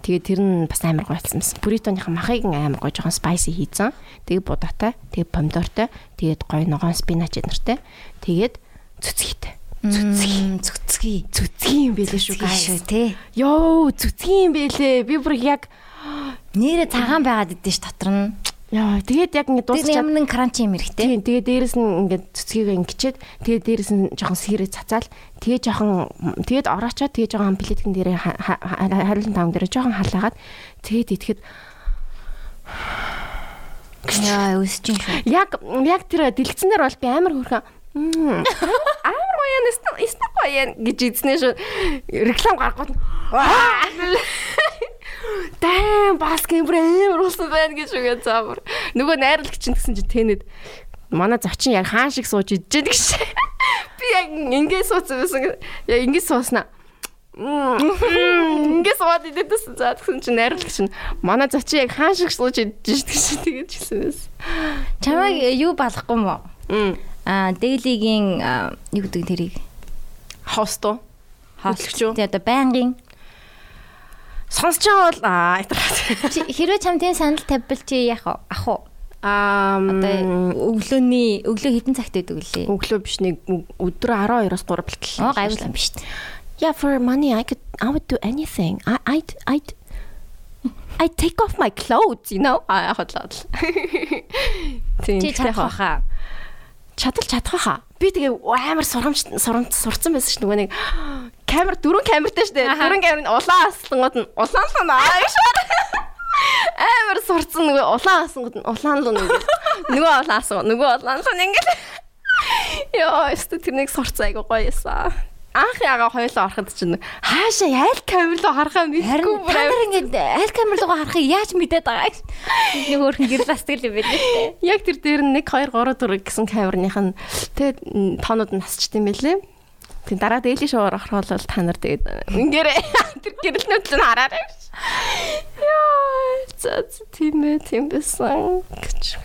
Тэгээд тэр нь бас амар гойцсан байсан. Буритоныхаа махыг амар гой жоохон spicy хийсэн. Тэгээд будаатай, тэгээд помидортой, тэгээд гой ногоон спинач нартай. Тэгээд цүцгийтэй. Цүцгий. Цүцгий. Цүцгий юм бэлээ шүү guys. те. Йоо, цүцгий юм бэлээ. Би бүр яг <gasps> Нэрэ цагаан байгаад идэв ш дотор нь. Яа, тэгээд яг ингэ дуусчаад ямар нэгэн кранч юм хэрэгтэй. Тийм тэгээ дээрэс нь ингээд цэцгийг ингэчээд тэгээ дээрэс нь жоохон сэрээ цацаал тэгээ жоохон тэгээд ороочоод тэгээ жоохон плеткэн дээрээ хариулан таван дээрээ жоохон халаагаад тэгээд итгэхэд Яа, юм шүү. яг яг тэр дэлгэцнэр бол би амар хөрхөн «Мм, амар гоё юм эсвэл гоё юм гэж эзнээ шүү реклам гаргахад Дэм бас гэмбэр амар болсон байна гэж үгээ заавар. Нөгөө найрлагч чинь гэсэн чинь тэнэд манай зочин яг хаан шиг сууж идэж байдаг шээ. Би яг ингэ суудсан байсан. Яг ингэ сууснаа. Ингэ сууд идэдсэн за тэгсэн чинь найрлагч чинь манай зочин яг хаан шиг сууж идэж шээ тэгээд хэлсэн байсан. Чамайг юу балахгүй? Мм. Аа, аа, юу гэдэг тэрийг Хостоо. Хөтлөгч юу? Тэгээ одоо байнгын Сонсож байгаа бол аа хэрвээ чам тийм санал тавьбал чи яах вэ? Ах уу? Аа өглөөний өглөө хитэн цагт байдаг үлээ. өглөө биш нэг өдөр 12-оос 3 бэлтэл. Оо гайвал юм биш үү? Yeah, for money I could I would do anything. I I I I take off my clothes, you know. Аа хотлоо. <laughs> Тийм. Чи чадах баха. чадал чадах хаа. Би тэгээ амар сурамж сурамж сурцсан байсан ш нөгөө нэг камер дөрөв камертай штэ. Дөрөв камерын улаан аслангууд нь улаан л наа шууд. Амар сурцсан нөгөө улаан асангууд нь улаан л нэг. Нөгөө улаан асуу нөгөө улаан л ингээд. Яа, өстө тэрнийг сурцсан айгу гоё ясаа. Анх яга хоёлоо ороход чинь хаашаа яйл камер руу харахаа мэдгүй бүр камер ингээд аль камер руугаа харахыг яаж мэдээд байгаа юм. Нэг өөрхөн гэр пластик юм байна лээ. Яг тэр дээр нь 1 2 3 4 гэсэн камерных нь тэгээ тоонууд нь насчт юм байлээ. Тэг дараа дээлийн шоугаар орох бол та нар тэгээд ингээрээ <laughs> тэр гэрэлнүүд л хараарай. Яа, за тийм ээ, тийм байсан. гэж.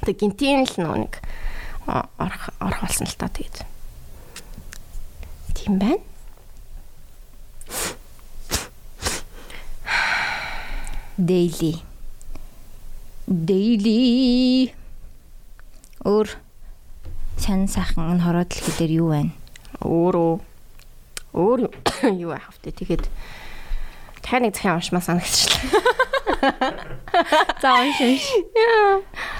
Тэг гинтийн л нэг орох орох болсон л та тэгээд. Тийм байна. Daily. Daily. Өөр шан сайхан энэ хороо дэлхий дээр юу байна? Өөрөө өөр <coughs> юу яах вэ? Тэгээд дахиад нэг захиан уншмаа санагдчихлаа. <laughs> За уншиж.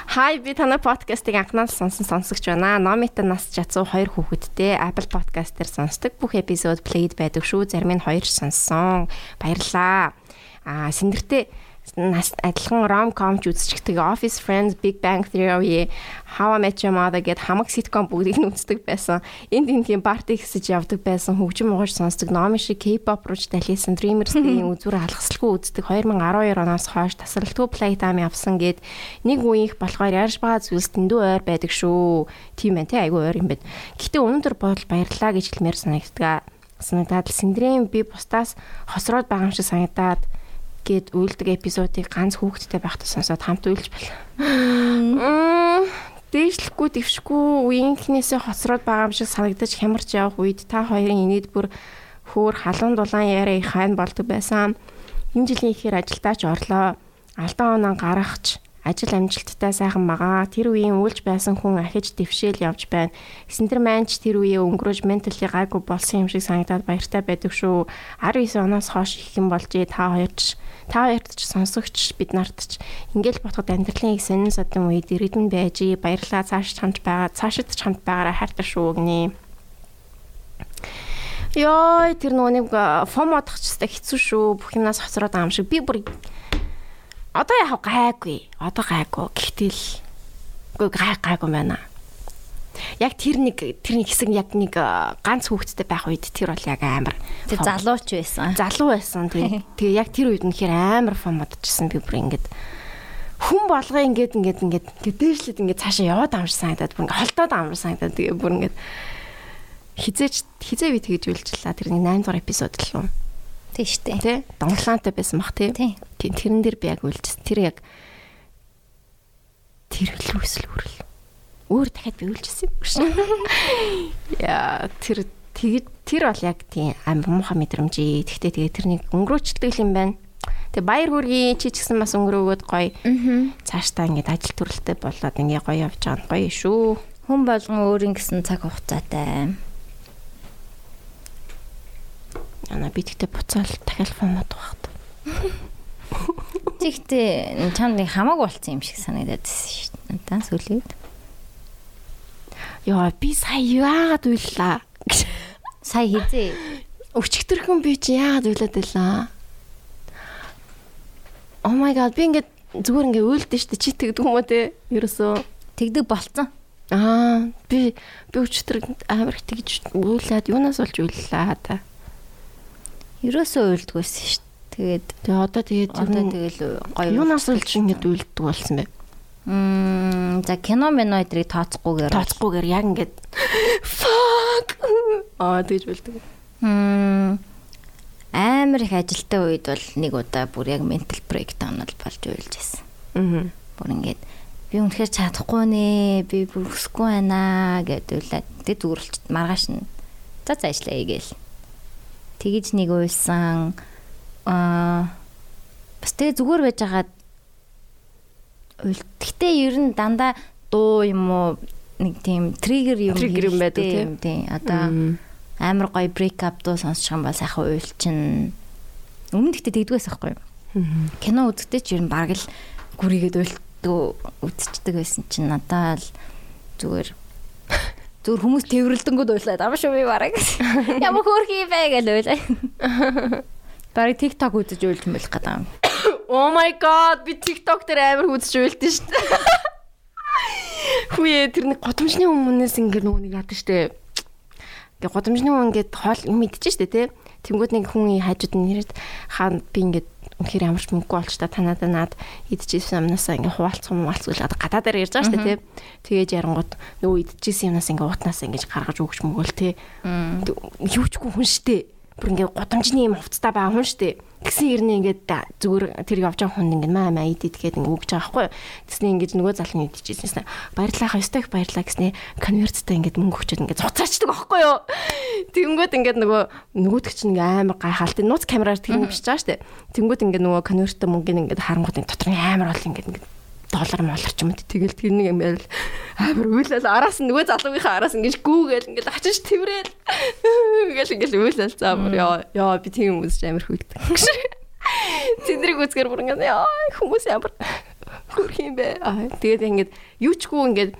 Хай би танай подкастыг анхнаас сонсон сонсогч байна. Номита нас жацуу хоёр хүүхэдтэй Apple Podcast дээр сонсдог. Бүх эпизод played байдаг шүү. Зарим нь хоёр сонссон. Баярлаа. Аа синдэртэй нас адилхан rom-com ч үзчихдэг Office Friends, Big Bang Theory, How I Met Your Mother гэд хамаг sitcom бүгдийг нь үздэг байсан. Энд энэ тийм парти хэсэж явдаг байсан. Хөгжим угаж сонсдог Номи шиг K-pop рууч далисан Dreamers-ийн <laughs> үзүүр алгасалгүй үздэг 2012 оноос хойш тасралтгүй playtime явсан гэд нэг үеийнх болохоор ярьж байгаа зүйлс дэндүү ойр байдаг шүү. Тийм ээ, айгүй ойр юм байна. Гэхдээ өнөөдөр бодол баярлаа гэж хэлмээр санагддаг. Санагдаад синдрийн би бусдаас хосроод байгаа юм шиг санагдаад гээд үйлдэг эпизодыг ганц хүүхдтэй байхдаа сонсоод хамт үйлж байлаа. Дээшлэхгүй дэвшгүй үеийнхнээсээ хоцроод байгаа юм шиг санагдаж хямарч явах үед та хоёрын инээд бүр хөөр халуун дулаан яриа их хайн болдог байсан. Энэ жилийн ихээр ажилдаа ч орлоо. Алдаа оноо гаргахч ажил амжилттай сайхан байгаа. Тэр үеийн үйлж байсан хүн ахиж дэвшээл явж байна. Эсэндэр манч тэр үеэ өнгөрөөж ментали гайгүй болсон юм шиг санагдаад баяртай байдаг шүү. 19 оноос хойш их юм болж та хоёрч та хоёрт ч сонсогч бид нарт ч ингээл ботход амьдралын их сонин содон үед ирээдүйн байж баярлаа цааш чамд байгаа цаашид ч хамт байгаараа хайртай шүү гинэ. Йой тэр нөгөө нэг фом одохчтой хэцүү шүү. Бүх юмнаас хоцроод байгаа юм шиг. Би бүр одоо яах гайгүй. Одоо гайгүй. Гэхдээ л үгүй гай гайгүй байна. Яг тэр нэг тэр нэг хэсэг яг нэг ганц хүүхэдтэй байх үед тэр бол яг амар Тэр залууч байсан. залуу байсан. Тэгээ <laughs> тэгээ яг тэр үед нь хэр амар фон модчихсан би бүр ингээд хүн болгоо ингээд ингээд ингээд ингээд дээшлээд ингээд цаашаа яваад амж санагдаад бүр ингээд холдоод амж санагдаад тэгээ бүр ингээд хизээч хизээ би тэгэж үйлчлээ тэр нэг 8 дугаар эпизод л юм Тийм штэ. тий донглаантай байсан бах тий Тийм. тий тэрэн дээр би яг үйлчсэн тэр яг тэр л үсэл үрэл өөр дахиад би үйлчсэн юм шиг <laughs> яа тэр тэгээд тэр бол яг тийм амар муухай мэдрэмжээ тэгтээ тэгээ тэрнийг өнгөрөөчдөг юм байна Тэгээ баяр хүргэе чи ч гэсэн бас өнгөрөөгөөд гоё. Аа. Цаашдаа ингээд ажил төрөлтэй болоод ингээ гоё явж байгаа нь гоё шүү. Хүн болгон өөрийн гэсэн цаг хугацаатай. Яна би тэгтээ буцаал дахиад фомод багт. Тэгтээ чамд хамаагүй болцсон юм шиг санагдаад байсан шүү дээ. Надаа сүлээд. Яа би сая яагаад уйллаа. Сая хизээ. Өчигдөрхөн би чи яагаад уйлаад байлаа. Oh my god би ингээд зүгээр ингээ уйлдэн штэ чи тэгдэг юм уу те. Ерөөсөө Тэгдэг болцсон. аа би би өчигдөр амар их тэгж уйлаад юунаас болж уйллаа та. Ерөөсөө уйлдгүйсэн шүү дээ. Тэгээд Тэгээ одоо тэгээд одоо тэгэл гоё. юунаас болж ингэж уйлддаг болсон бэ? Мм за кино мино эдрийг тооцохгүйгээр. тооцохгүйгээр яг ингээд fuck аа тэгж болдог. Мм амар их ажилтаа үед бол нэг удаа бүр яг ментал брейкдаун бол болж уйлж байсан. Аа. Бүр ингээд би үнэхээр чадахгүй нэ би бүр өсөхгүй байна гэдүүлээд тэг зүгөрлч маргааш нь за за ажиллая гээл. Тэгэж нэг уйлсан аа бас тэг зүгээр байж хагаад уйлт. Гэтэ ер нь дандаа дуу юм уу нэг тийм триггер юм Trigger юм байдаг, хэрэгтэй юм тий. Одоо амар гоё брейк ап дуу сонсчих юм бол сайхан уйлчин. Өмнө нь гэтээ тэгдгээс байхгүй юу? Кино үзэхдээ ч ер нь баг л гүрийгээд уйлтдөө үзчихдэг байсан чинь надаа л зүгээр зүгээр хүмүүс тэрвэрлдэнгүүд уйлаад ам шүү би бараг. <laughs> Ямар хөөрх юм бэ гэж уйлаа. Бараг TikTok үзэж уйлж мэлэх гэдэг юм. <coughs> Oh my god би TikTok дээр амар хүзэж уйлдэн шүү дээ. <coughs> Хүүе тэр нэг годамжны өмнөөс ингэ нөгөө нэг яадаг штэ. Ингээ годамжны хүн ингээд хоол юм идэж штэ тий. Тэнгүүд нэг хүн хажууд нь нэрэд хаа би ингээд үнэхээр ямар ч мөнгө олч та танаа наад идчихсэн юмнасаа ингээ малцгүй л гадаа дээр ярьж байгаа штэ тий. Тэгээд ярангууд нөгөө идчихсэн юмнаас ингээ уутнаас ингээ гаргаж өгч мөгөөл тий. Юучгүй хүн штэ. Бүр ингээ годамжны юм хувцтай байгаа хүн штэ. Тэгсэн хэрнээ ингээд зүгээр тэр явж байгаа хүн ингээд маа маа идээд гээд ингээд өгч байгаа байхгүй юу. Тэгснэ ингээд нөгөө залуу идчихсэн. Баярлалаа хаястай их баярлалаа гэснэ конверттай ингээд мөнгө өгчөөд ингээд цуцаачдаг байхгүй юу. Тэнгүүд ингээд нөгөө нөгөөдөг чинь ингээд амар гайхалт нууц камераар тэр юм биш байгаа штэ. Тэнгүүд ингээд нөгөө конверттай мөнгөний ингээд харангууд дотор нь амар бол ингээд ингээд доллар молор ч юм уу тэгэл тэр нэг юм байл амар үйлэл араас нөгөө залуугийнхаа араас ингэж гүүгээл ингээл очиж тэрэл ингээл ингээл үйлэл за бүр яа яа би тийм үзэж амар хүйгдэг Тэдрийг үзгээр бүр ингээд яа хүмүүс ямар хөрх юм бэ? Аа тэгээд ингээд юучгүй ингээд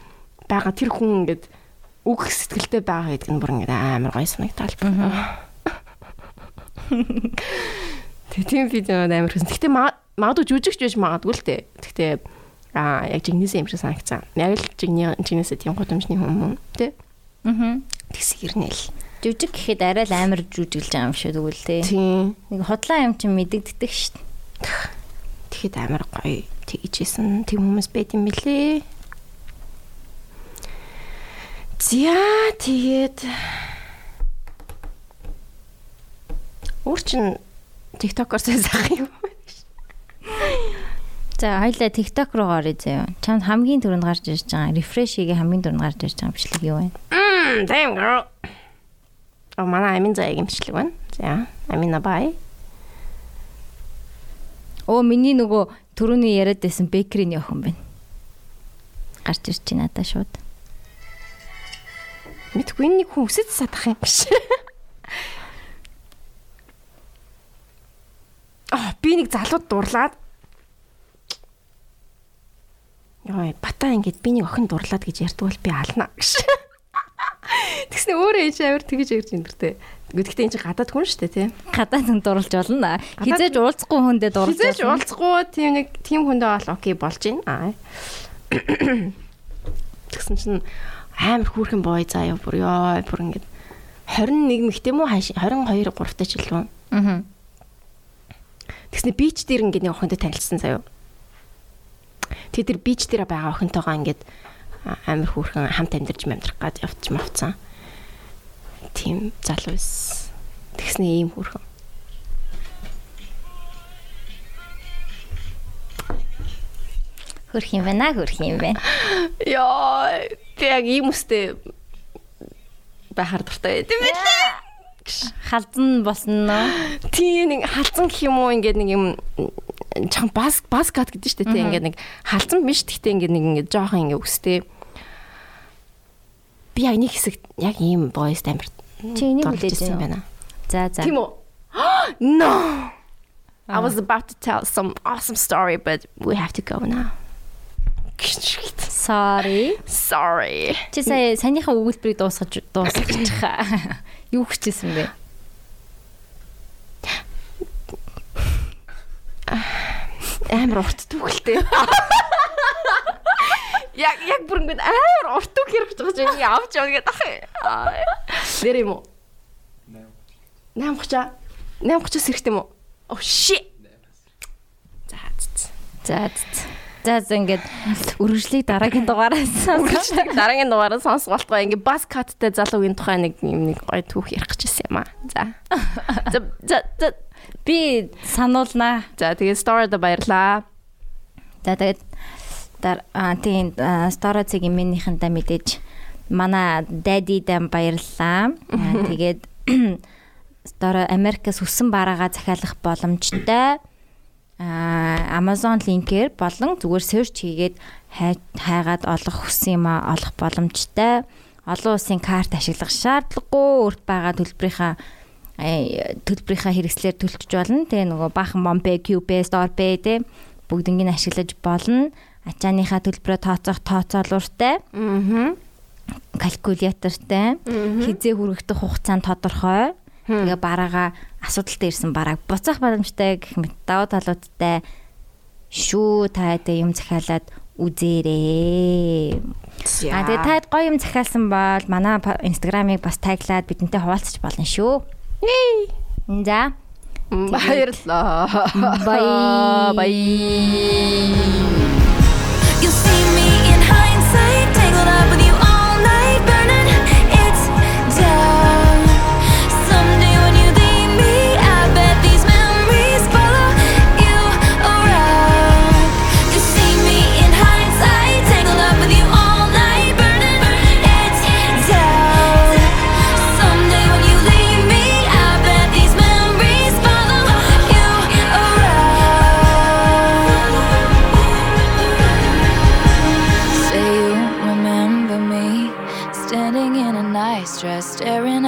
байгаа тэр хүн ингээд үгх сэтгэлтэй байгаа гэдэг нь бүр ингээд амар гоё санагдтал. Тэгээ тийм видео амар хэсэн. Гэтэ магадгүй жүжигч байж магадгүй л дээ. Гэтэ аа яг жигнэсээ юм шиг санагцсан. Яг л жигний жигнэсээ тийм годомжны хүмүүс тий. Аа. Тэгс ирнэл. Жүжиг гэхэд арай л амар жүжиглж байгаа юм шүү тэгвэл тий. Нэг хотлаа юм чинь мэдэгддэг дээ. Тэгэхэд амар гоё тэгжсэн тийм хүмүүс байт юм бэлээ. За тэгээд Өөр чин TikTok-оор сайсах юм. За хоёлаа TikTok руу оръё заяа. Чамд хамгийн түрүүнд гарч ирж байгаа refresh хийгээ хамгийн түрүүнд гарч ирж байгаа бичлэг юу вэ? Мм, damn girl. Oh, манай амин заяагийн бичлэг байна. За, амина бай. Оо миний нөгөө түрүүний яриад байсан бэкерийн охин байна. Гарч ирж байна надаа шууд. Мэдгүй нэг хүн өсөж садах юм биш. <laughs> Аа, би нэг залууд дурлаад Яа, батаа ингээд би нэг охин дурлаад гэж ярьдаг бол би ална гэж. <laughs> Тэгснэ өөрөө ээж авир тэгэж ярьж өндөртэй. Гэхдээ энэ чинь гадаад хүн шүү дээ, тий. Гадаад хүн дурлж болно. Хизээж уулзахгүй хүндээ дурлж Хизээж уулзахгүй тийм нэг тийм хүндээ бол окей болж байна. Аа. <coughs> Тэгсэн чинь амар хүүхэн бой заяа бүр ёо бүр ингээд 21 мэх тийм үү 22 3 та жил лөө. Аа. Тэгснэ бич дээр ингээд нэг охинтой танилцсан заяа. Тэгээ тэр бич дээр байгаа охинтойгоо ингээд амар хүүхэн хамт амьдарч амьдрах гад явчих мавцсан. Тийм залуу эс. Тэгснэ ийм хүүхэн. хөрх юм байна, хөрх юм байна. Яа, тэг ийм үстэй байхаар дуртай байд юм билээ. Халзан босноо. Тийм нэг халзан гэх юм уу ингээд нэг юм чам бас баскат гэдэг чинь тийм ингээд нэг халзан биш гэхдээ ингээд нэг ингээд жоохон ингээд өстэй. Би яг нэг хэсэг яг ийм boys амир. Чи энийг хүлээж юм байна. За за. Тийм үү? <gasps> No. I was about to tell some awesome story but we have to go now. Sorry. Sorry. Чи сая санийхаа өгүүлбэрийг дуусгаж чаа. <laughs> Юу хүчээсэн бэ? Амар урт түүхэлтэй. Яг яг бүр ингэ амар урт түүх хэрэгж байгаа чинь авч яваа гэдэг ах. Нэр юм уу? 8 8 8 хэрэгтэй юм уу? Oh shit. За За за за ингээд үргэлжлэх дараагийн дугаараас үргэлжлэх дараагийн дугаараас сонсголтгоо ингээ бас каттай залуугийн тухай нэг юм нэг гоё түүх ярих гэжсэн юм аа. За. За за би сануулнаа. За тэгээд story-д баярлаа. За тэгээд аа тийм story-цыг минийхэндээ мэдээж манай daddy-дэм баярлаа. <laughs> Тэгээд <clears throat> story Америкаас өссөн бараагаа захиалах боломжтой аа Amazon линкээр болон зүгээр search хийгээд хайгаад олох хүссэн юм а олох боломжтой. Олон улсын карт ашиглах шаардлагагүй өөрт байгаа төлбөрийнхаа төлбөрийнхаа хэрэгслээр төлчих болно. Тэгээ нөгөө баахан Mompay, Qpay, StorePay тэ бүгднийг ашиглаж болно. Ачааныхаа төлбөрөө тооцоох тооцоолууртай. Аа. Калькулятортай. Хизээ хүрэгдэх хугацаанд тодорхой. Тэгээ бараага асуудалтай ирсэн барааг буцаах боломжтой гэх мэт давуу талуудтай шүү та тэ юм захиалаад үзээрэй. А тэгээ таад гоё юм захиалсан бол манай инстаграмыг бас таглаад бидэнтэй хуваалцаж болно шүү. За. Баярлалаа. Бай. Бай. You see me in hindsight, tangled up with you